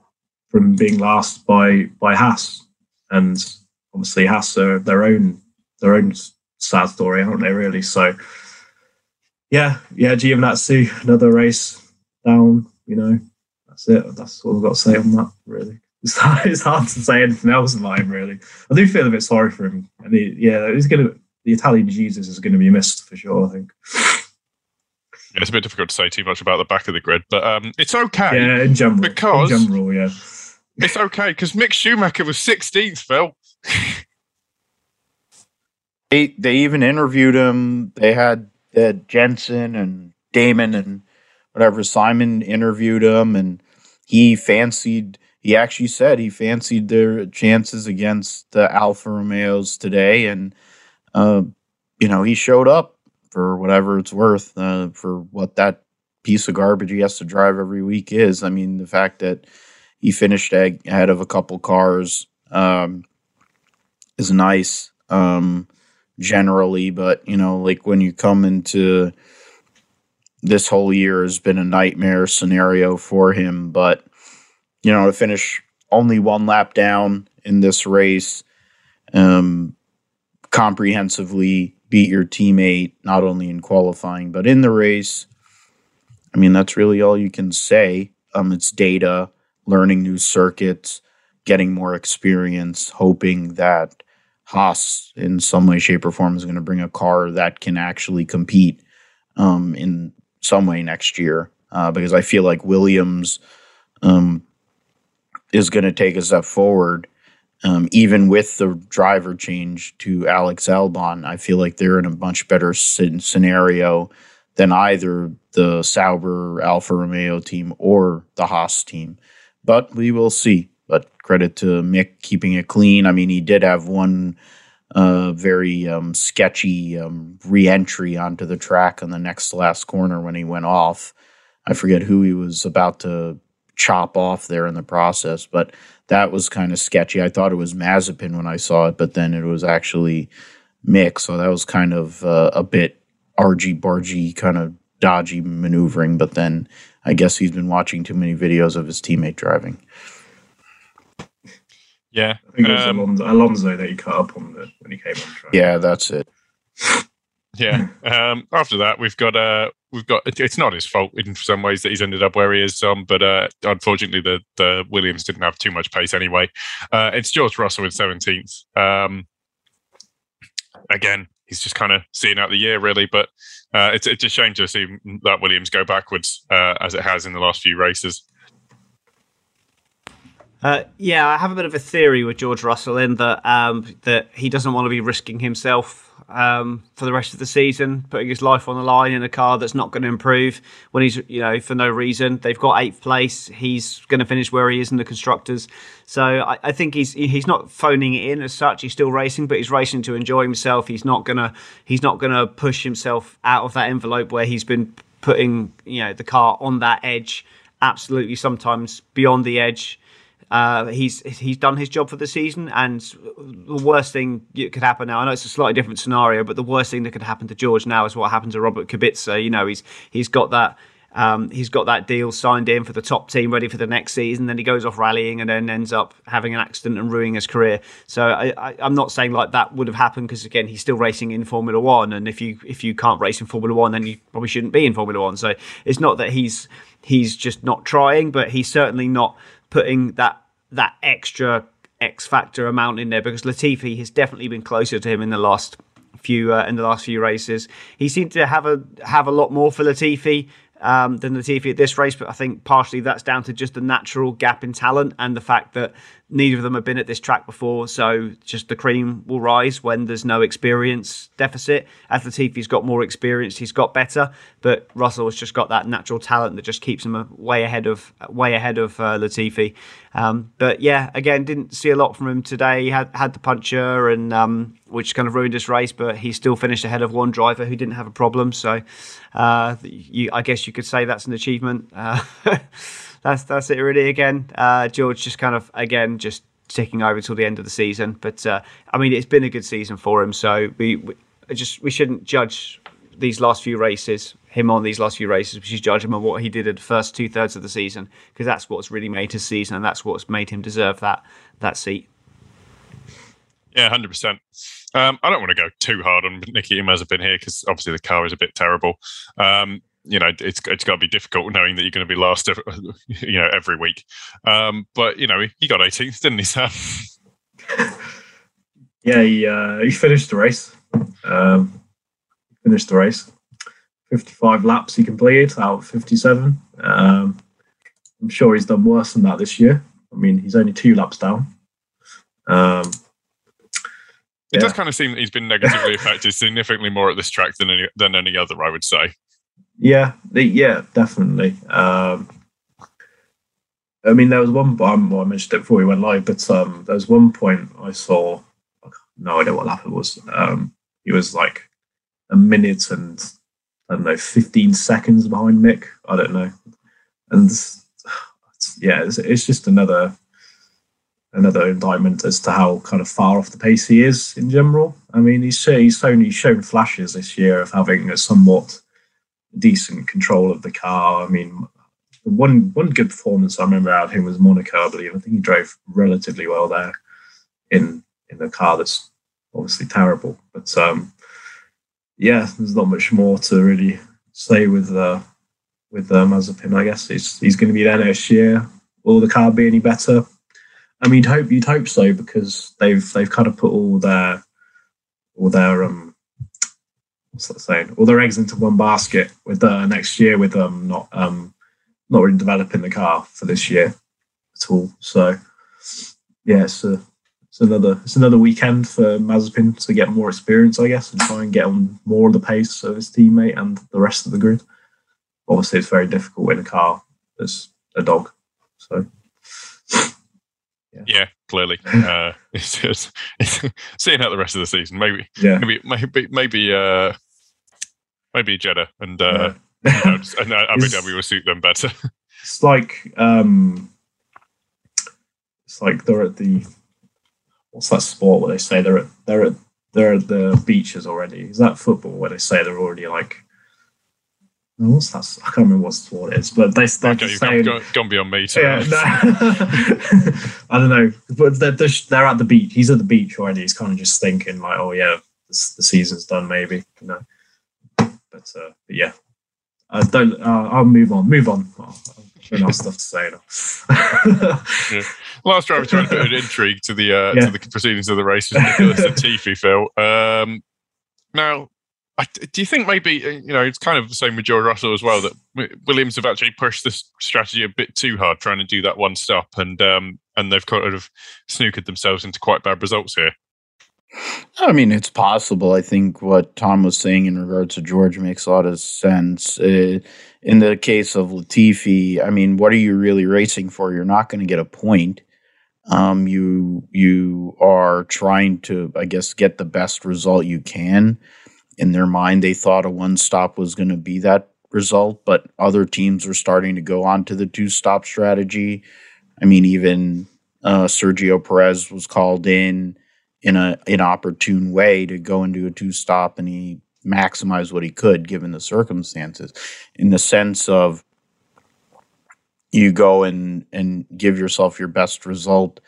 from being last by by Haas, and obviously Haas are their own their own sad story, aren't they? Really, so yeah, yeah, Giovinazzi, another race down. You know, that's it. That's all I've got to say on that. Really, it's hard, it's hard to say anything else about him. Really, I do feel a bit sorry for him. And he, yeah, he's gonna. The Italian Jesus is going to be missed for sure. I think. Yeah, it's a bit difficult to say too much about the back of the grid, but um, it's okay. Yeah, in general. Because- in general, yeah. It's okay because Mick Schumacher was 16th, Phil. They they even interviewed him. They had uh, Jensen and Damon and whatever Simon interviewed him, and he fancied. He actually said he fancied their chances against the Alfa Romeos today, and uh, you know he showed up for whatever it's worth uh, for what that piece of garbage he has to drive every week is. I mean, the fact that he finished ahead of a couple cars um, is nice. Um, generally, but you know, like when you come into this whole year has been a nightmare scenario for him, but you know, to finish only one lap down in this race, um, comprehensively beat your teammate not only in qualifying but in the race. I mean, that's really all you can say. Um, it's data, learning new circuits, getting more experience, hoping that Haas, in some way, shape, or form, is going to bring a car that can actually compete um, in some way next year. Uh, because I feel like Williams um, is going to take a step forward, um, even with the driver change to Alex Albon, I feel like they're in a much better scenario than either the Sauber Alfa Romeo team or the Haas team. But we will see. But credit to Mick keeping it clean. I mean, he did have one uh, very um, sketchy um, re-entry onto the track on the next last corner when he went off. I forget who he was about to chop off there in the process, but that was kind of sketchy. I thought it was Mazepin when I saw it, but then it was actually Mick, so that was kind of uh, a bit argy bargy, kind of dodgy maneuvering. But then I guess he's been watching too many videos of his teammate driving. Yeah, I think it was um, Alonso, Alonso, that he cut up on the, when he came on track. Yeah, that's it. yeah. Um, after that, we've got uh, we've got. It's not his fault in some ways that he's ended up where he is, um, but uh, unfortunately, the the Williams didn't have too much pace anyway. Uh, it's George Russell in seventeenth. Um, again, he's just kind of seeing out the year, really. But uh, it's it's a shame to see that Williams go backwards uh, as it has in the last few races. Uh, yeah, I have a bit of a theory with George Russell in that um, that he doesn't want to be risking himself um, for the rest of the season, putting his life on the line in a car that's not going to improve when he's you know for no reason. They've got eighth place. He's going to finish where he is in the constructors. So I, I, think he's he's not phoning it in as such. He's still racing, but he's racing to enjoy himself. He's not gonna he's not gonna push himself out of that envelope where he's been putting you know the car on that edge, absolutely sometimes beyond the edge uh, he's he's done his job for the season, and the worst thing that could happen now. I know it's a slightly different scenario, but the worst thing that could happen to George now is what happened to Robert Kubica. You know, he's he's got that. Um, he's got that deal signed in for the top team, ready for the next season. Then he goes off rallying and then ends up having an accident and ruining his career. So I, am not saying like that would have happened because again he's still racing in Formula One, and if you if you can't race in Formula One, then you probably shouldn't be in Formula One. So it's not that he's he's just not trying, but he's certainly not putting that that extra X factor amount in there because Latifi has definitely been closer to him in the last few uh, in the last few races. He seemed to have a have a lot more for Latifi um, than Latifi at this race, but I think partially that's down to just the natural gap in talent and the fact that neither of them have been at this track before, so just the cream will rise when there's no experience deficit. As Latifi's got more experience, he's got better, but Russell has just got that natural talent that just keeps him way ahead of way ahead of uh, Latifi. Um, but yeah, again, didn't see a lot from him today. He had had the puncher and um, which kind of ruined his race, but he still finished ahead of one driver who didn't have a problem. So uh, you, I guess you could say that's an achievement. Uh, that's that's it really. Again, uh, George just kind of again just ticking over till the end of the season. But uh, I mean, it's been a good season for him. So we, we just we shouldn't judge these last few races, him on these last few races, we should judge him on what he did at the first two thirds of the season because that's what's really made his season and that's what's made him deserve that that seat. Yeah, hundred um, percent. I don't want to go too hard on Nicky Mazepin here because obviously the car is a bit terrible. Um, you know, it's it's got to be difficult knowing that you're going to be last, every, you know, every week. Um, but you know, he got 18th, didn't he, Sam? yeah, he uh, he finished the race. Um, finished the race. 55 laps he completed out of 57. Um, I'm sure he's done worse than that this year. I mean, he's only two laps down. Um, it yeah. does kind of seem that he's been negatively affected significantly more at this track than any than any other, I would say. Yeah, yeah, definitely. Um, I mean, there was one. Um, well, I mentioned it before we went live, but um, there was one point I saw. No idea what it was. Um, he was like a minute and I don't know, 15 seconds behind Mick. I don't know, and yeah, it's, it's just another another indictment as to how kind of far off the pace he is in general. I mean, he's he's only shown flashes this year of having a somewhat decent control of the car. I mean, one one good performance I remember out of him was Monaco, I believe. I think he drove relatively well there in in a car that's obviously terrible. But um, yeah, there's not much more to really say with uh, with uh, Mazepin. I guess he's he's going to be there next year. Will the car be any better? I mean, you'd hope you'd hope so because they've they've kind of put all their all their um what's that saying? All their eggs into one basket with uh, next year with um not um not really developing the car for this year at all. So yeah, it's a it's another it's another weekend for Mazepin to get more experience, I guess, and try and get on more of the pace of his teammate and the rest of the grid. Obviously, it's very difficult in a car that's a dog. So yeah, yeah clearly, uh, it's, just, it's seeing out the rest of the season. Maybe, yeah, maybe, maybe, maybe, uh, maybe Jeddah and uh, yeah. you know, and uh, Abu Dhabi will suit them better. It's like um, it's like they're at the what's that sport where they say they're at they're at they're at the beaches already? Is that football where they say they're already like what's that? I can't remember what sport it is, but they they're okay, saying, gone, gone, beyond me. So yeah, no, I don't know, but they're, they're at the beach. He's at the beach already. He's kind of just thinking like, oh yeah, this, the season's done, maybe. You know, but, uh, but yeah, uh, don't. Uh, I'll move on. Move on. Oh, enough stuff to say yeah. Last driver trying to put an intrigue to the uh, yeah. to the proceedings of the race was Nicholas Latifi, Phil. Um, now, I, do you think maybe uh, you know it's kind of the same with George Russell as well that Williams have actually pushed this strategy a bit too hard, trying to do that one stop, and um, and they've kind of snookered themselves into quite bad results here. I mean, it's possible. I think what Tom was saying in regards to George makes a lot of sense. Uh, in the case of Latifi, I mean, what are you really racing for? You're not going to get a point. Um, you you are trying to, I guess, get the best result you can. In their mind, they thought a one stop was going to be that result, but other teams were starting to go on to the two stop strategy. I mean, even uh, Sergio Perez was called in in a inopportune way to go into a two stop, and he maximized what he could given the circumstances. In the sense of you go and and give yourself your best result.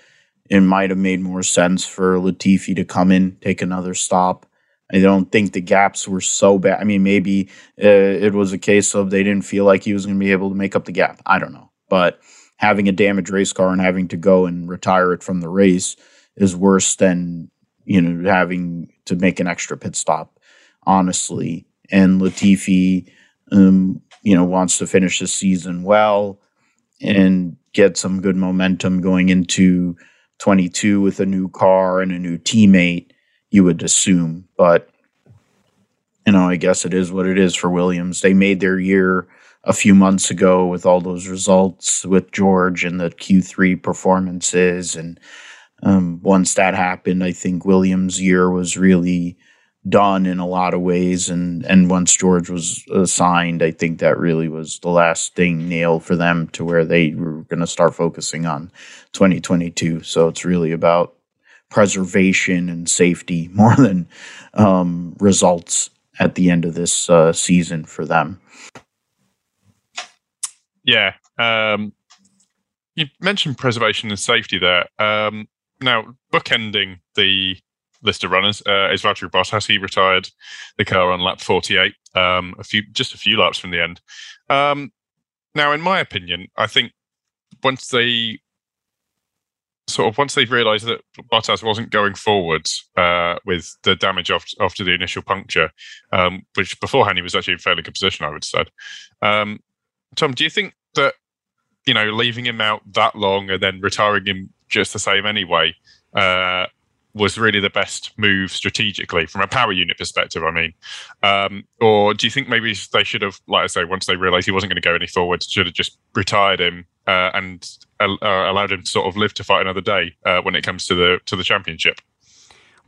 It might have made more sense for Latifi to come in, take another stop. I don't think the gaps were so bad. I mean, maybe uh, it was a case of they didn't feel like he was going to be able to make up the gap. I don't know, but having a damaged race car and having to go and retire it from the race is worse than you know having to make an extra pit stop. Honestly, and Latifi, um, you know, wants to finish the season well and get some good momentum going into 22 with a new car and a new teammate, you would assume. But, you know, I guess it is what it is for Williams. They made their year a few months ago with all those results with George and the Q3 performances. And um, once that happened, I think Williams' year was really done in a lot of ways. And and once George was signed, I think that really was the last thing nailed for them to where they were going to start focusing on 2022. So it's really about preservation and safety more than um, results at the end of this uh, season for them. Yeah. Um, you mentioned preservation and safety there. Um, now, bookending the list of runners uh, is Valtteri Bottas. He retired the car on lap 48, um, a few just a few laps from the end. Um, now, in my opinion, I think once they sort of once they've realised that Bottas wasn't going forwards uh, with the damage after, after the initial puncture, um, which beforehand he was actually in fairly good position, I would have said. Um, Tom, do you think that you know leaving him out that long and then retiring him just the same anyway uh, was really the best move strategically from a power unit perspective. I mean, um, or do you think maybe they should have, like I say, once they realised he wasn't going to go any forward, should have just retired him uh, and uh, allowed him to sort of live to fight another day uh, when it comes to the to the championship?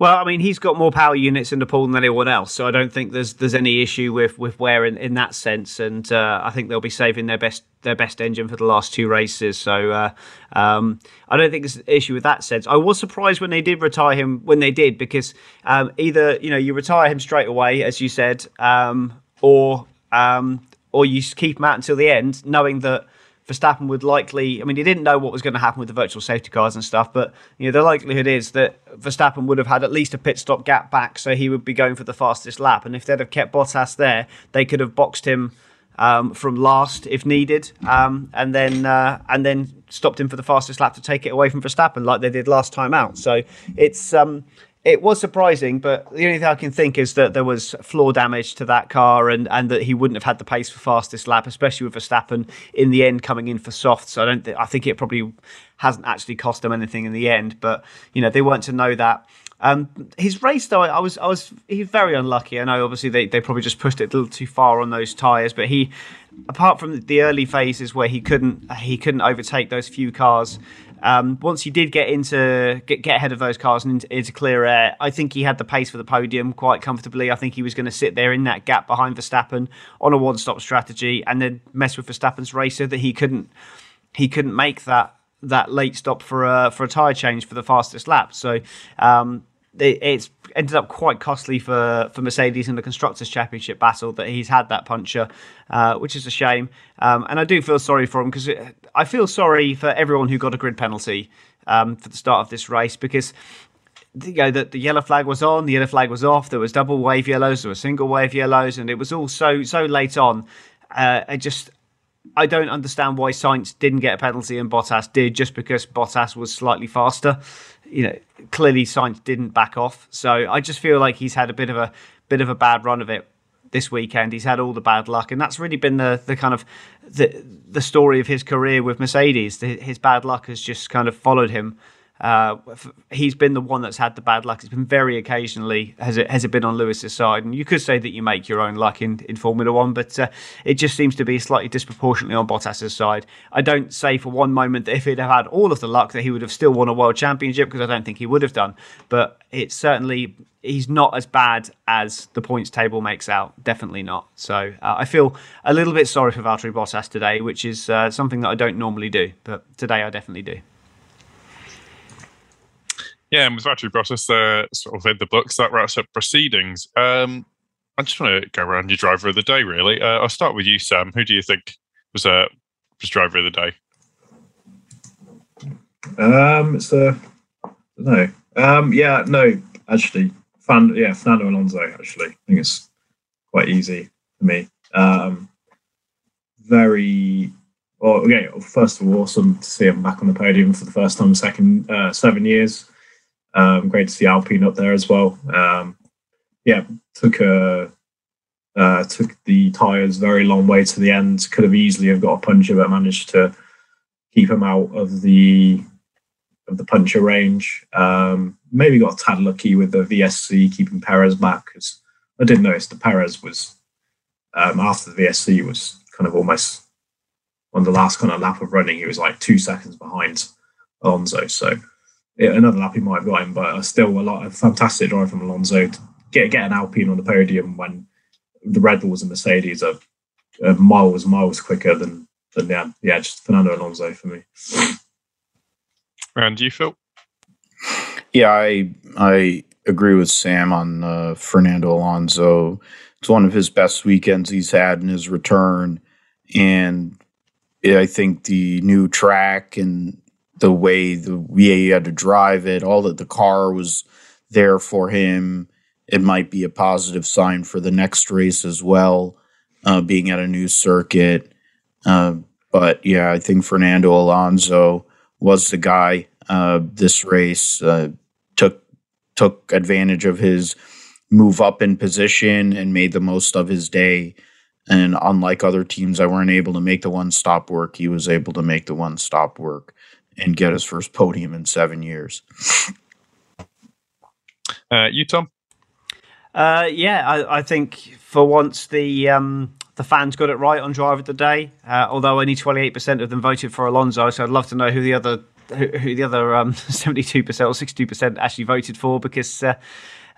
Well, I mean, he's got more power units in the pool than anyone else, so I don't think there's there's any issue with with wear in, in that sense. And uh, I think they'll be saving their best their best engine for the last two races. So uh, um, I don't think there's an issue with that sense. I was surprised when they did retire him when they did because um, either you know you retire him straight away, as you said, um, or um, or you keep him out until the end, knowing that Verstappen would likely, I mean, he didn't know what was going to happen with the virtual safety cars and stuff, but you know, the likelihood is that Verstappen would have had at least a pit stop gap back, so he would be going for the fastest lap. And if they'd have kept Bottas there, they could have boxed him um, from last if needed, um, and then uh, and then stopped him for the fastest lap to take it away from Verstappen, like they did last time out. So it's um, it was surprising, but the only thing I can think is that there was floor damage to that car, and, and that he wouldn't have had the pace for fastest lap, especially with Verstappen in the end coming in for softs. So I don't. Th- I think it probably hasn't actually cost him anything in the end, but you know they weren't to know that. Um, his race though, I was, I was, he was very unlucky. I know, obviously, they, they probably just pushed it a little too far on those tyres, but he, apart from the early phases where he couldn't, he couldn't overtake those few cars. Um, once he did get into get, get ahead of those cars and into, into, clear air, I think he had the pace for the podium quite comfortably. I think he was going to sit there in that gap behind Verstappen on a one-stop strategy and then mess with Verstappen's racer that he couldn't he couldn't make that that late stop for a for a tire change for the fastest lap. So um, it, it's ended up quite costly for, for Mercedes in the Constructors' Championship battle that he's had that puncture, uh, which is a shame. Um, and I do feel sorry for him because I feel sorry for everyone who got a grid penalty um, for the start of this race because you know, the, the yellow flag was on, the yellow flag was off. There was double wave yellows, there were single wave yellows, and it was all so so late on. Uh, I just I don't understand why Sainz didn't get a penalty and Bottas did, just because Bottas was slightly faster you know, clearly Sainz didn't back off. So I just feel like he's had a bit of a bit of a bad run of it this weekend. He's had all the bad luck, and that's really been the the kind of the the story of his career with Mercedes. The, His bad luck has just kind of followed him uh, he's been the one that's had the bad luck. It's been very occasionally has it has it been on Lewis's side, and you could say that you make your own luck in, in Formula One, but uh, it just seems to be slightly disproportionately on Bottas's side. I don't say for one moment that if he'd have had all of the luck that he would have still won a world championship because I don't think he would have done. But it's certainly he's not as bad as the points table makes out. Definitely not. So uh, I feel a little bit sorry for Valtteri Bottas today, which is uh, something that I don't normally do, but today I definitely do. Yeah, and with Valtteri Bottas uh, sort of in the books, that wraps up proceedings. Um, I just want to go around your driver of the day, really. Uh, I'll start with you, Sam. Who do you think was uh, was driver of the day? Um, it's the no. Um, yeah, no, actually, fan, yeah, Fernando Alonso. Actually, I think it's quite easy for me. Um, very well. Okay, first of all, awesome to see him back on the podium for the first time in second uh, seven years. Um, great to see Alpine up there as well. Um, yeah, took a uh, took the tires very long way to the end. Could have easily have got a puncher, but managed to keep him out of the of the puncher range. Um, maybe got a tad lucky with the VSC keeping Perez back because I didn't notice the Perez was um, after the VSC was kind of almost on the last kind of lap of running. He was like two seconds behind Alonso, so another lap he might have got him, but still a lot of fantastic drive from Alonso to get get an Alpine on the podium when the Red Bulls and Mercedes are, are miles miles quicker than than yeah yeah just Fernando Alonso for me. And you Phil? Yeah, I I agree with Sam on uh, Fernando Alonso. It's one of his best weekends he's had in his return, and I think the new track and the way the he had to drive it, all that the car was there for him. It might be a positive sign for the next race as well, uh, being at a new circuit. Uh, but yeah, I think Fernando Alonso was the guy uh, this race. Uh, took took advantage of his move up in position and made the most of his day. And unlike other teams that weren't able to make the one stop work, he was able to make the one stop work and get his first podium in seven years. Uh, you, Tom? Uh, yeah, I, I, think for once the um, the fans got it right on driver of the day. Uh, although only twenty eight percent of them voted for Alonso, so I'd love to know who the other who, who the other seventy two percent or sixty two percent actually voted for because. Uh,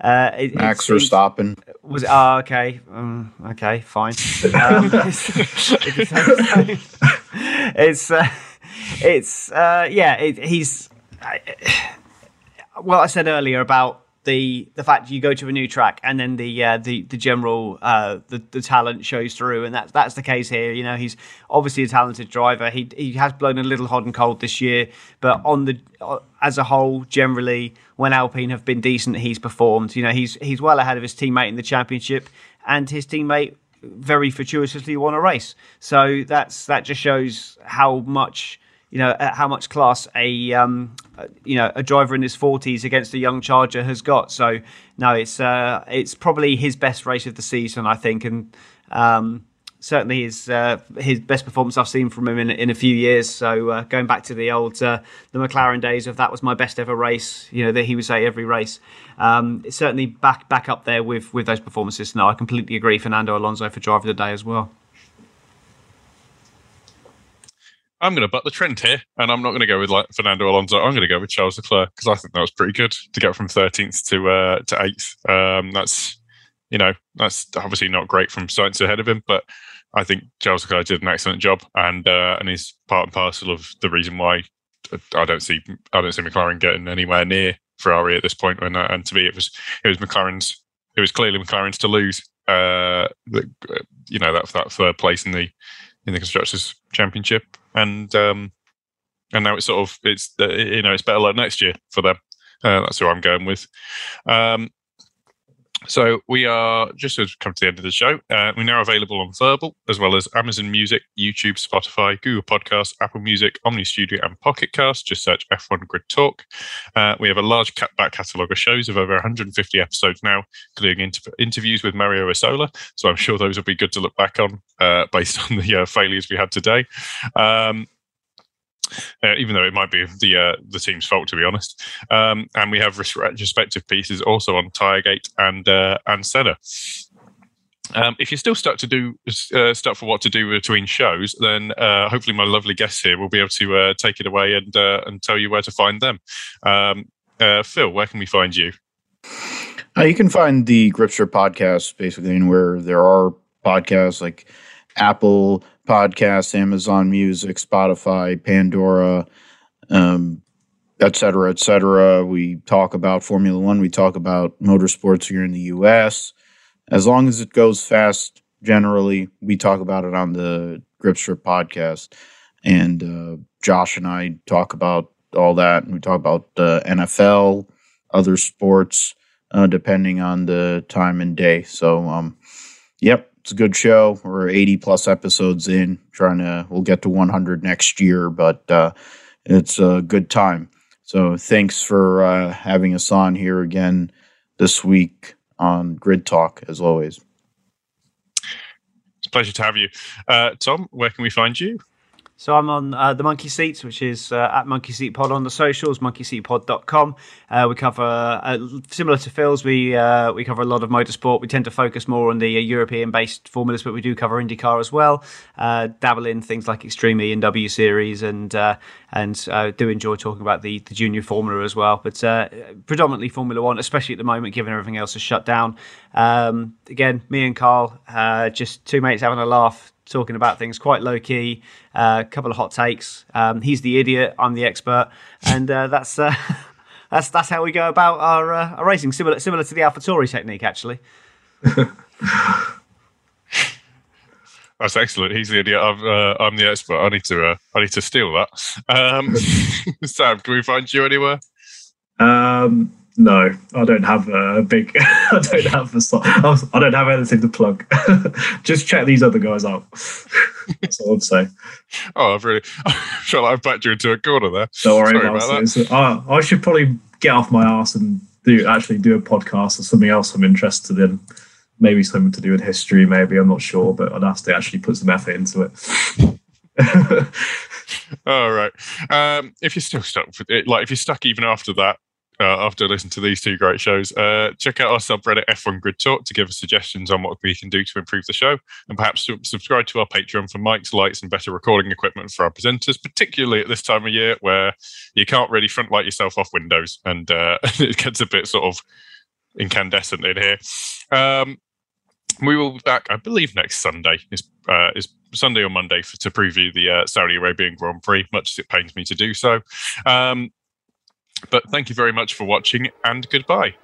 uh, it, Max it Verstappen was it? Oh, okay, um, okay, fine. Um, it's, it's uh, it's uh, yeah, it, he's. well, I said earlier about the the fact you go to a new track and then the uh, the the general uh, the the talent shows through, and that's that's the case here. You know, he's obviously a talented driver. He he has blown a little hot and cold this year, but on the uh, as a whole, generally, when Alpine have been decent, he's performed. You know, he's he's well ahead of his teammate in the championship, and his teammate very fortuitously won a race. So that's that just shows how much you know how much class a um, you know a driver in his 40s against a young charger has got. So no, it's uh, it's probably his best race of the season, I think, and. Um, certainly his uh, his best performance I've seen from him in, in a few years. So uh, going back to the old uh, the McLaren days of that was my best ever race. You know that he would say every race. Um, it's certainly back back up there with with those performances. Now I completely agree. Fernando Alonso for driver of the day as well. I'm going to butt the trend here, and I'm not going to go with like Fernando Alonso. I'm going to go with Charles Leclerc because I think that was pretty good to get from 13th to uh, to 8th. Um, that's you know that's obviously not great from Sainz ahead of him, but I think Charles Leclerc did an excellent job, and uh, and he's part and parcel of the reason why I don't see I don't see McLaren getting anywhere near Ferrari at this point. When uh, and to me, it was it was McLaren's it was clearly McLaren's to lose. Uh, the, you know that that third place in the in the constructors championship, and um, and now it's sort of it's you know it's better luck next year for them. Uh, that's who I'm going with. Um, so we are just to come to the end of the show. Uh, we're now available on Verbal as well as Amazon Music, YouTube, Spotify, Google Podcasts, Apple Music, Omny Studio, and Pocket Cast. Just search F1 Grid Talk. Uh, we have a large back catalogue of shows of over 150 episodes now, including inter- interviews with Mario Isola. So I'm sure those will be good to look back on uh, based on the uh, failures we had today. Um, uh, even though it might be the uh, the team's fault to be honest. Um, and we have retrospective pieces also on Tiregate and uh, and Senna. Um, if you're still stuck to do uh, stuck for what to do between shows, then uh, hopefully my lovely guests here will be able to uh, take it away and uh, and tell you where to find them. Um, uh, Phil, where can we find you? Uh, you can find the Gripster podcast basically anywhere there are podcasts like Apple Podcasts, Amazon Music, Spotify, Pandora, um, et cetera, et cetera. We talk about Formula One. We talk about motorsports here in the U.S. As long as it goes fast, generally, we talk about it on the Gripstrip podcast. And uh, Josh and I talk about all that. And we talk about the NFL, other sports, uh, depending on the time and day. So, um, yep, it's a good show. We're 80 plus episodes in, trying to, we'll get to 100 next year, but uh, it's a good time. So thanks for uh, having us on here again this week on Grid Talk, as always. It's a pleasure to have you. Uh, Tom, where can we find you? So I'm on uh, the Monkey Seats, which is uh, at Monkey Seat Pod on the socials, monkeyseatpod.com. Uh, we cover, uh, similar to Phil's, we uh, we cover a lot of motorsport. We tend to focus more on the uh, European-based formulas, but we do cover IndyCar as well. dabble in things like Extreme E and W Series, and and do enjoy talking about the, the junior formula as well. But predominantly Formula One, especially at the moment, given everything else is shut down. Um, again, me and Carl, just two mates having a laugh talking about things quite low key, a uh, couple of hot takes. Um, he's the idiot, I'm the expert, and uh, that's uh, that's that's how we go about our, uh, our racing. Similar similar to the AlphaTauri technique, actually. That's excellent. He's the idiot. I'm, uh, I'm the expert. I need to. Uh, I need to steal that. Um, Sam, can we find you anywhere? Um, no, I don't have a big. I don't have a. I don't have anything to plug. Just check these other guys out. That's all I'd say. Oh, I've really. Like I've backed you into a corner there. Don't worry Sorry about, about that. I, I should probably get off my ass and do actually do a podcast or something else I'm interested in. Maybe something to do with history. Maybe I'm not sure, but I'd have to actually put some effort into it. All right. Um, if you're still stuck with it, like if you're stuck even after that, uh, after listening to these two great shows, uh, check out our subreddit F1 Grid Talk to give us suggestions on what we can do to improve the show, and perhaps subscribe to our Patreon for mics, lights, and better recording equipment for our presenters, particularly at this time of year where you can't really front light yourself off windows and uh, it gets a bit sort of incandescent in here. Um, we will be back, I believe, next Sunday is uh, is Sunday or Monday for, to preview the uh, Saudi Arabian Grand Prix. Much as it pains me to do so. Um, but thank you very much for watching and goodbye.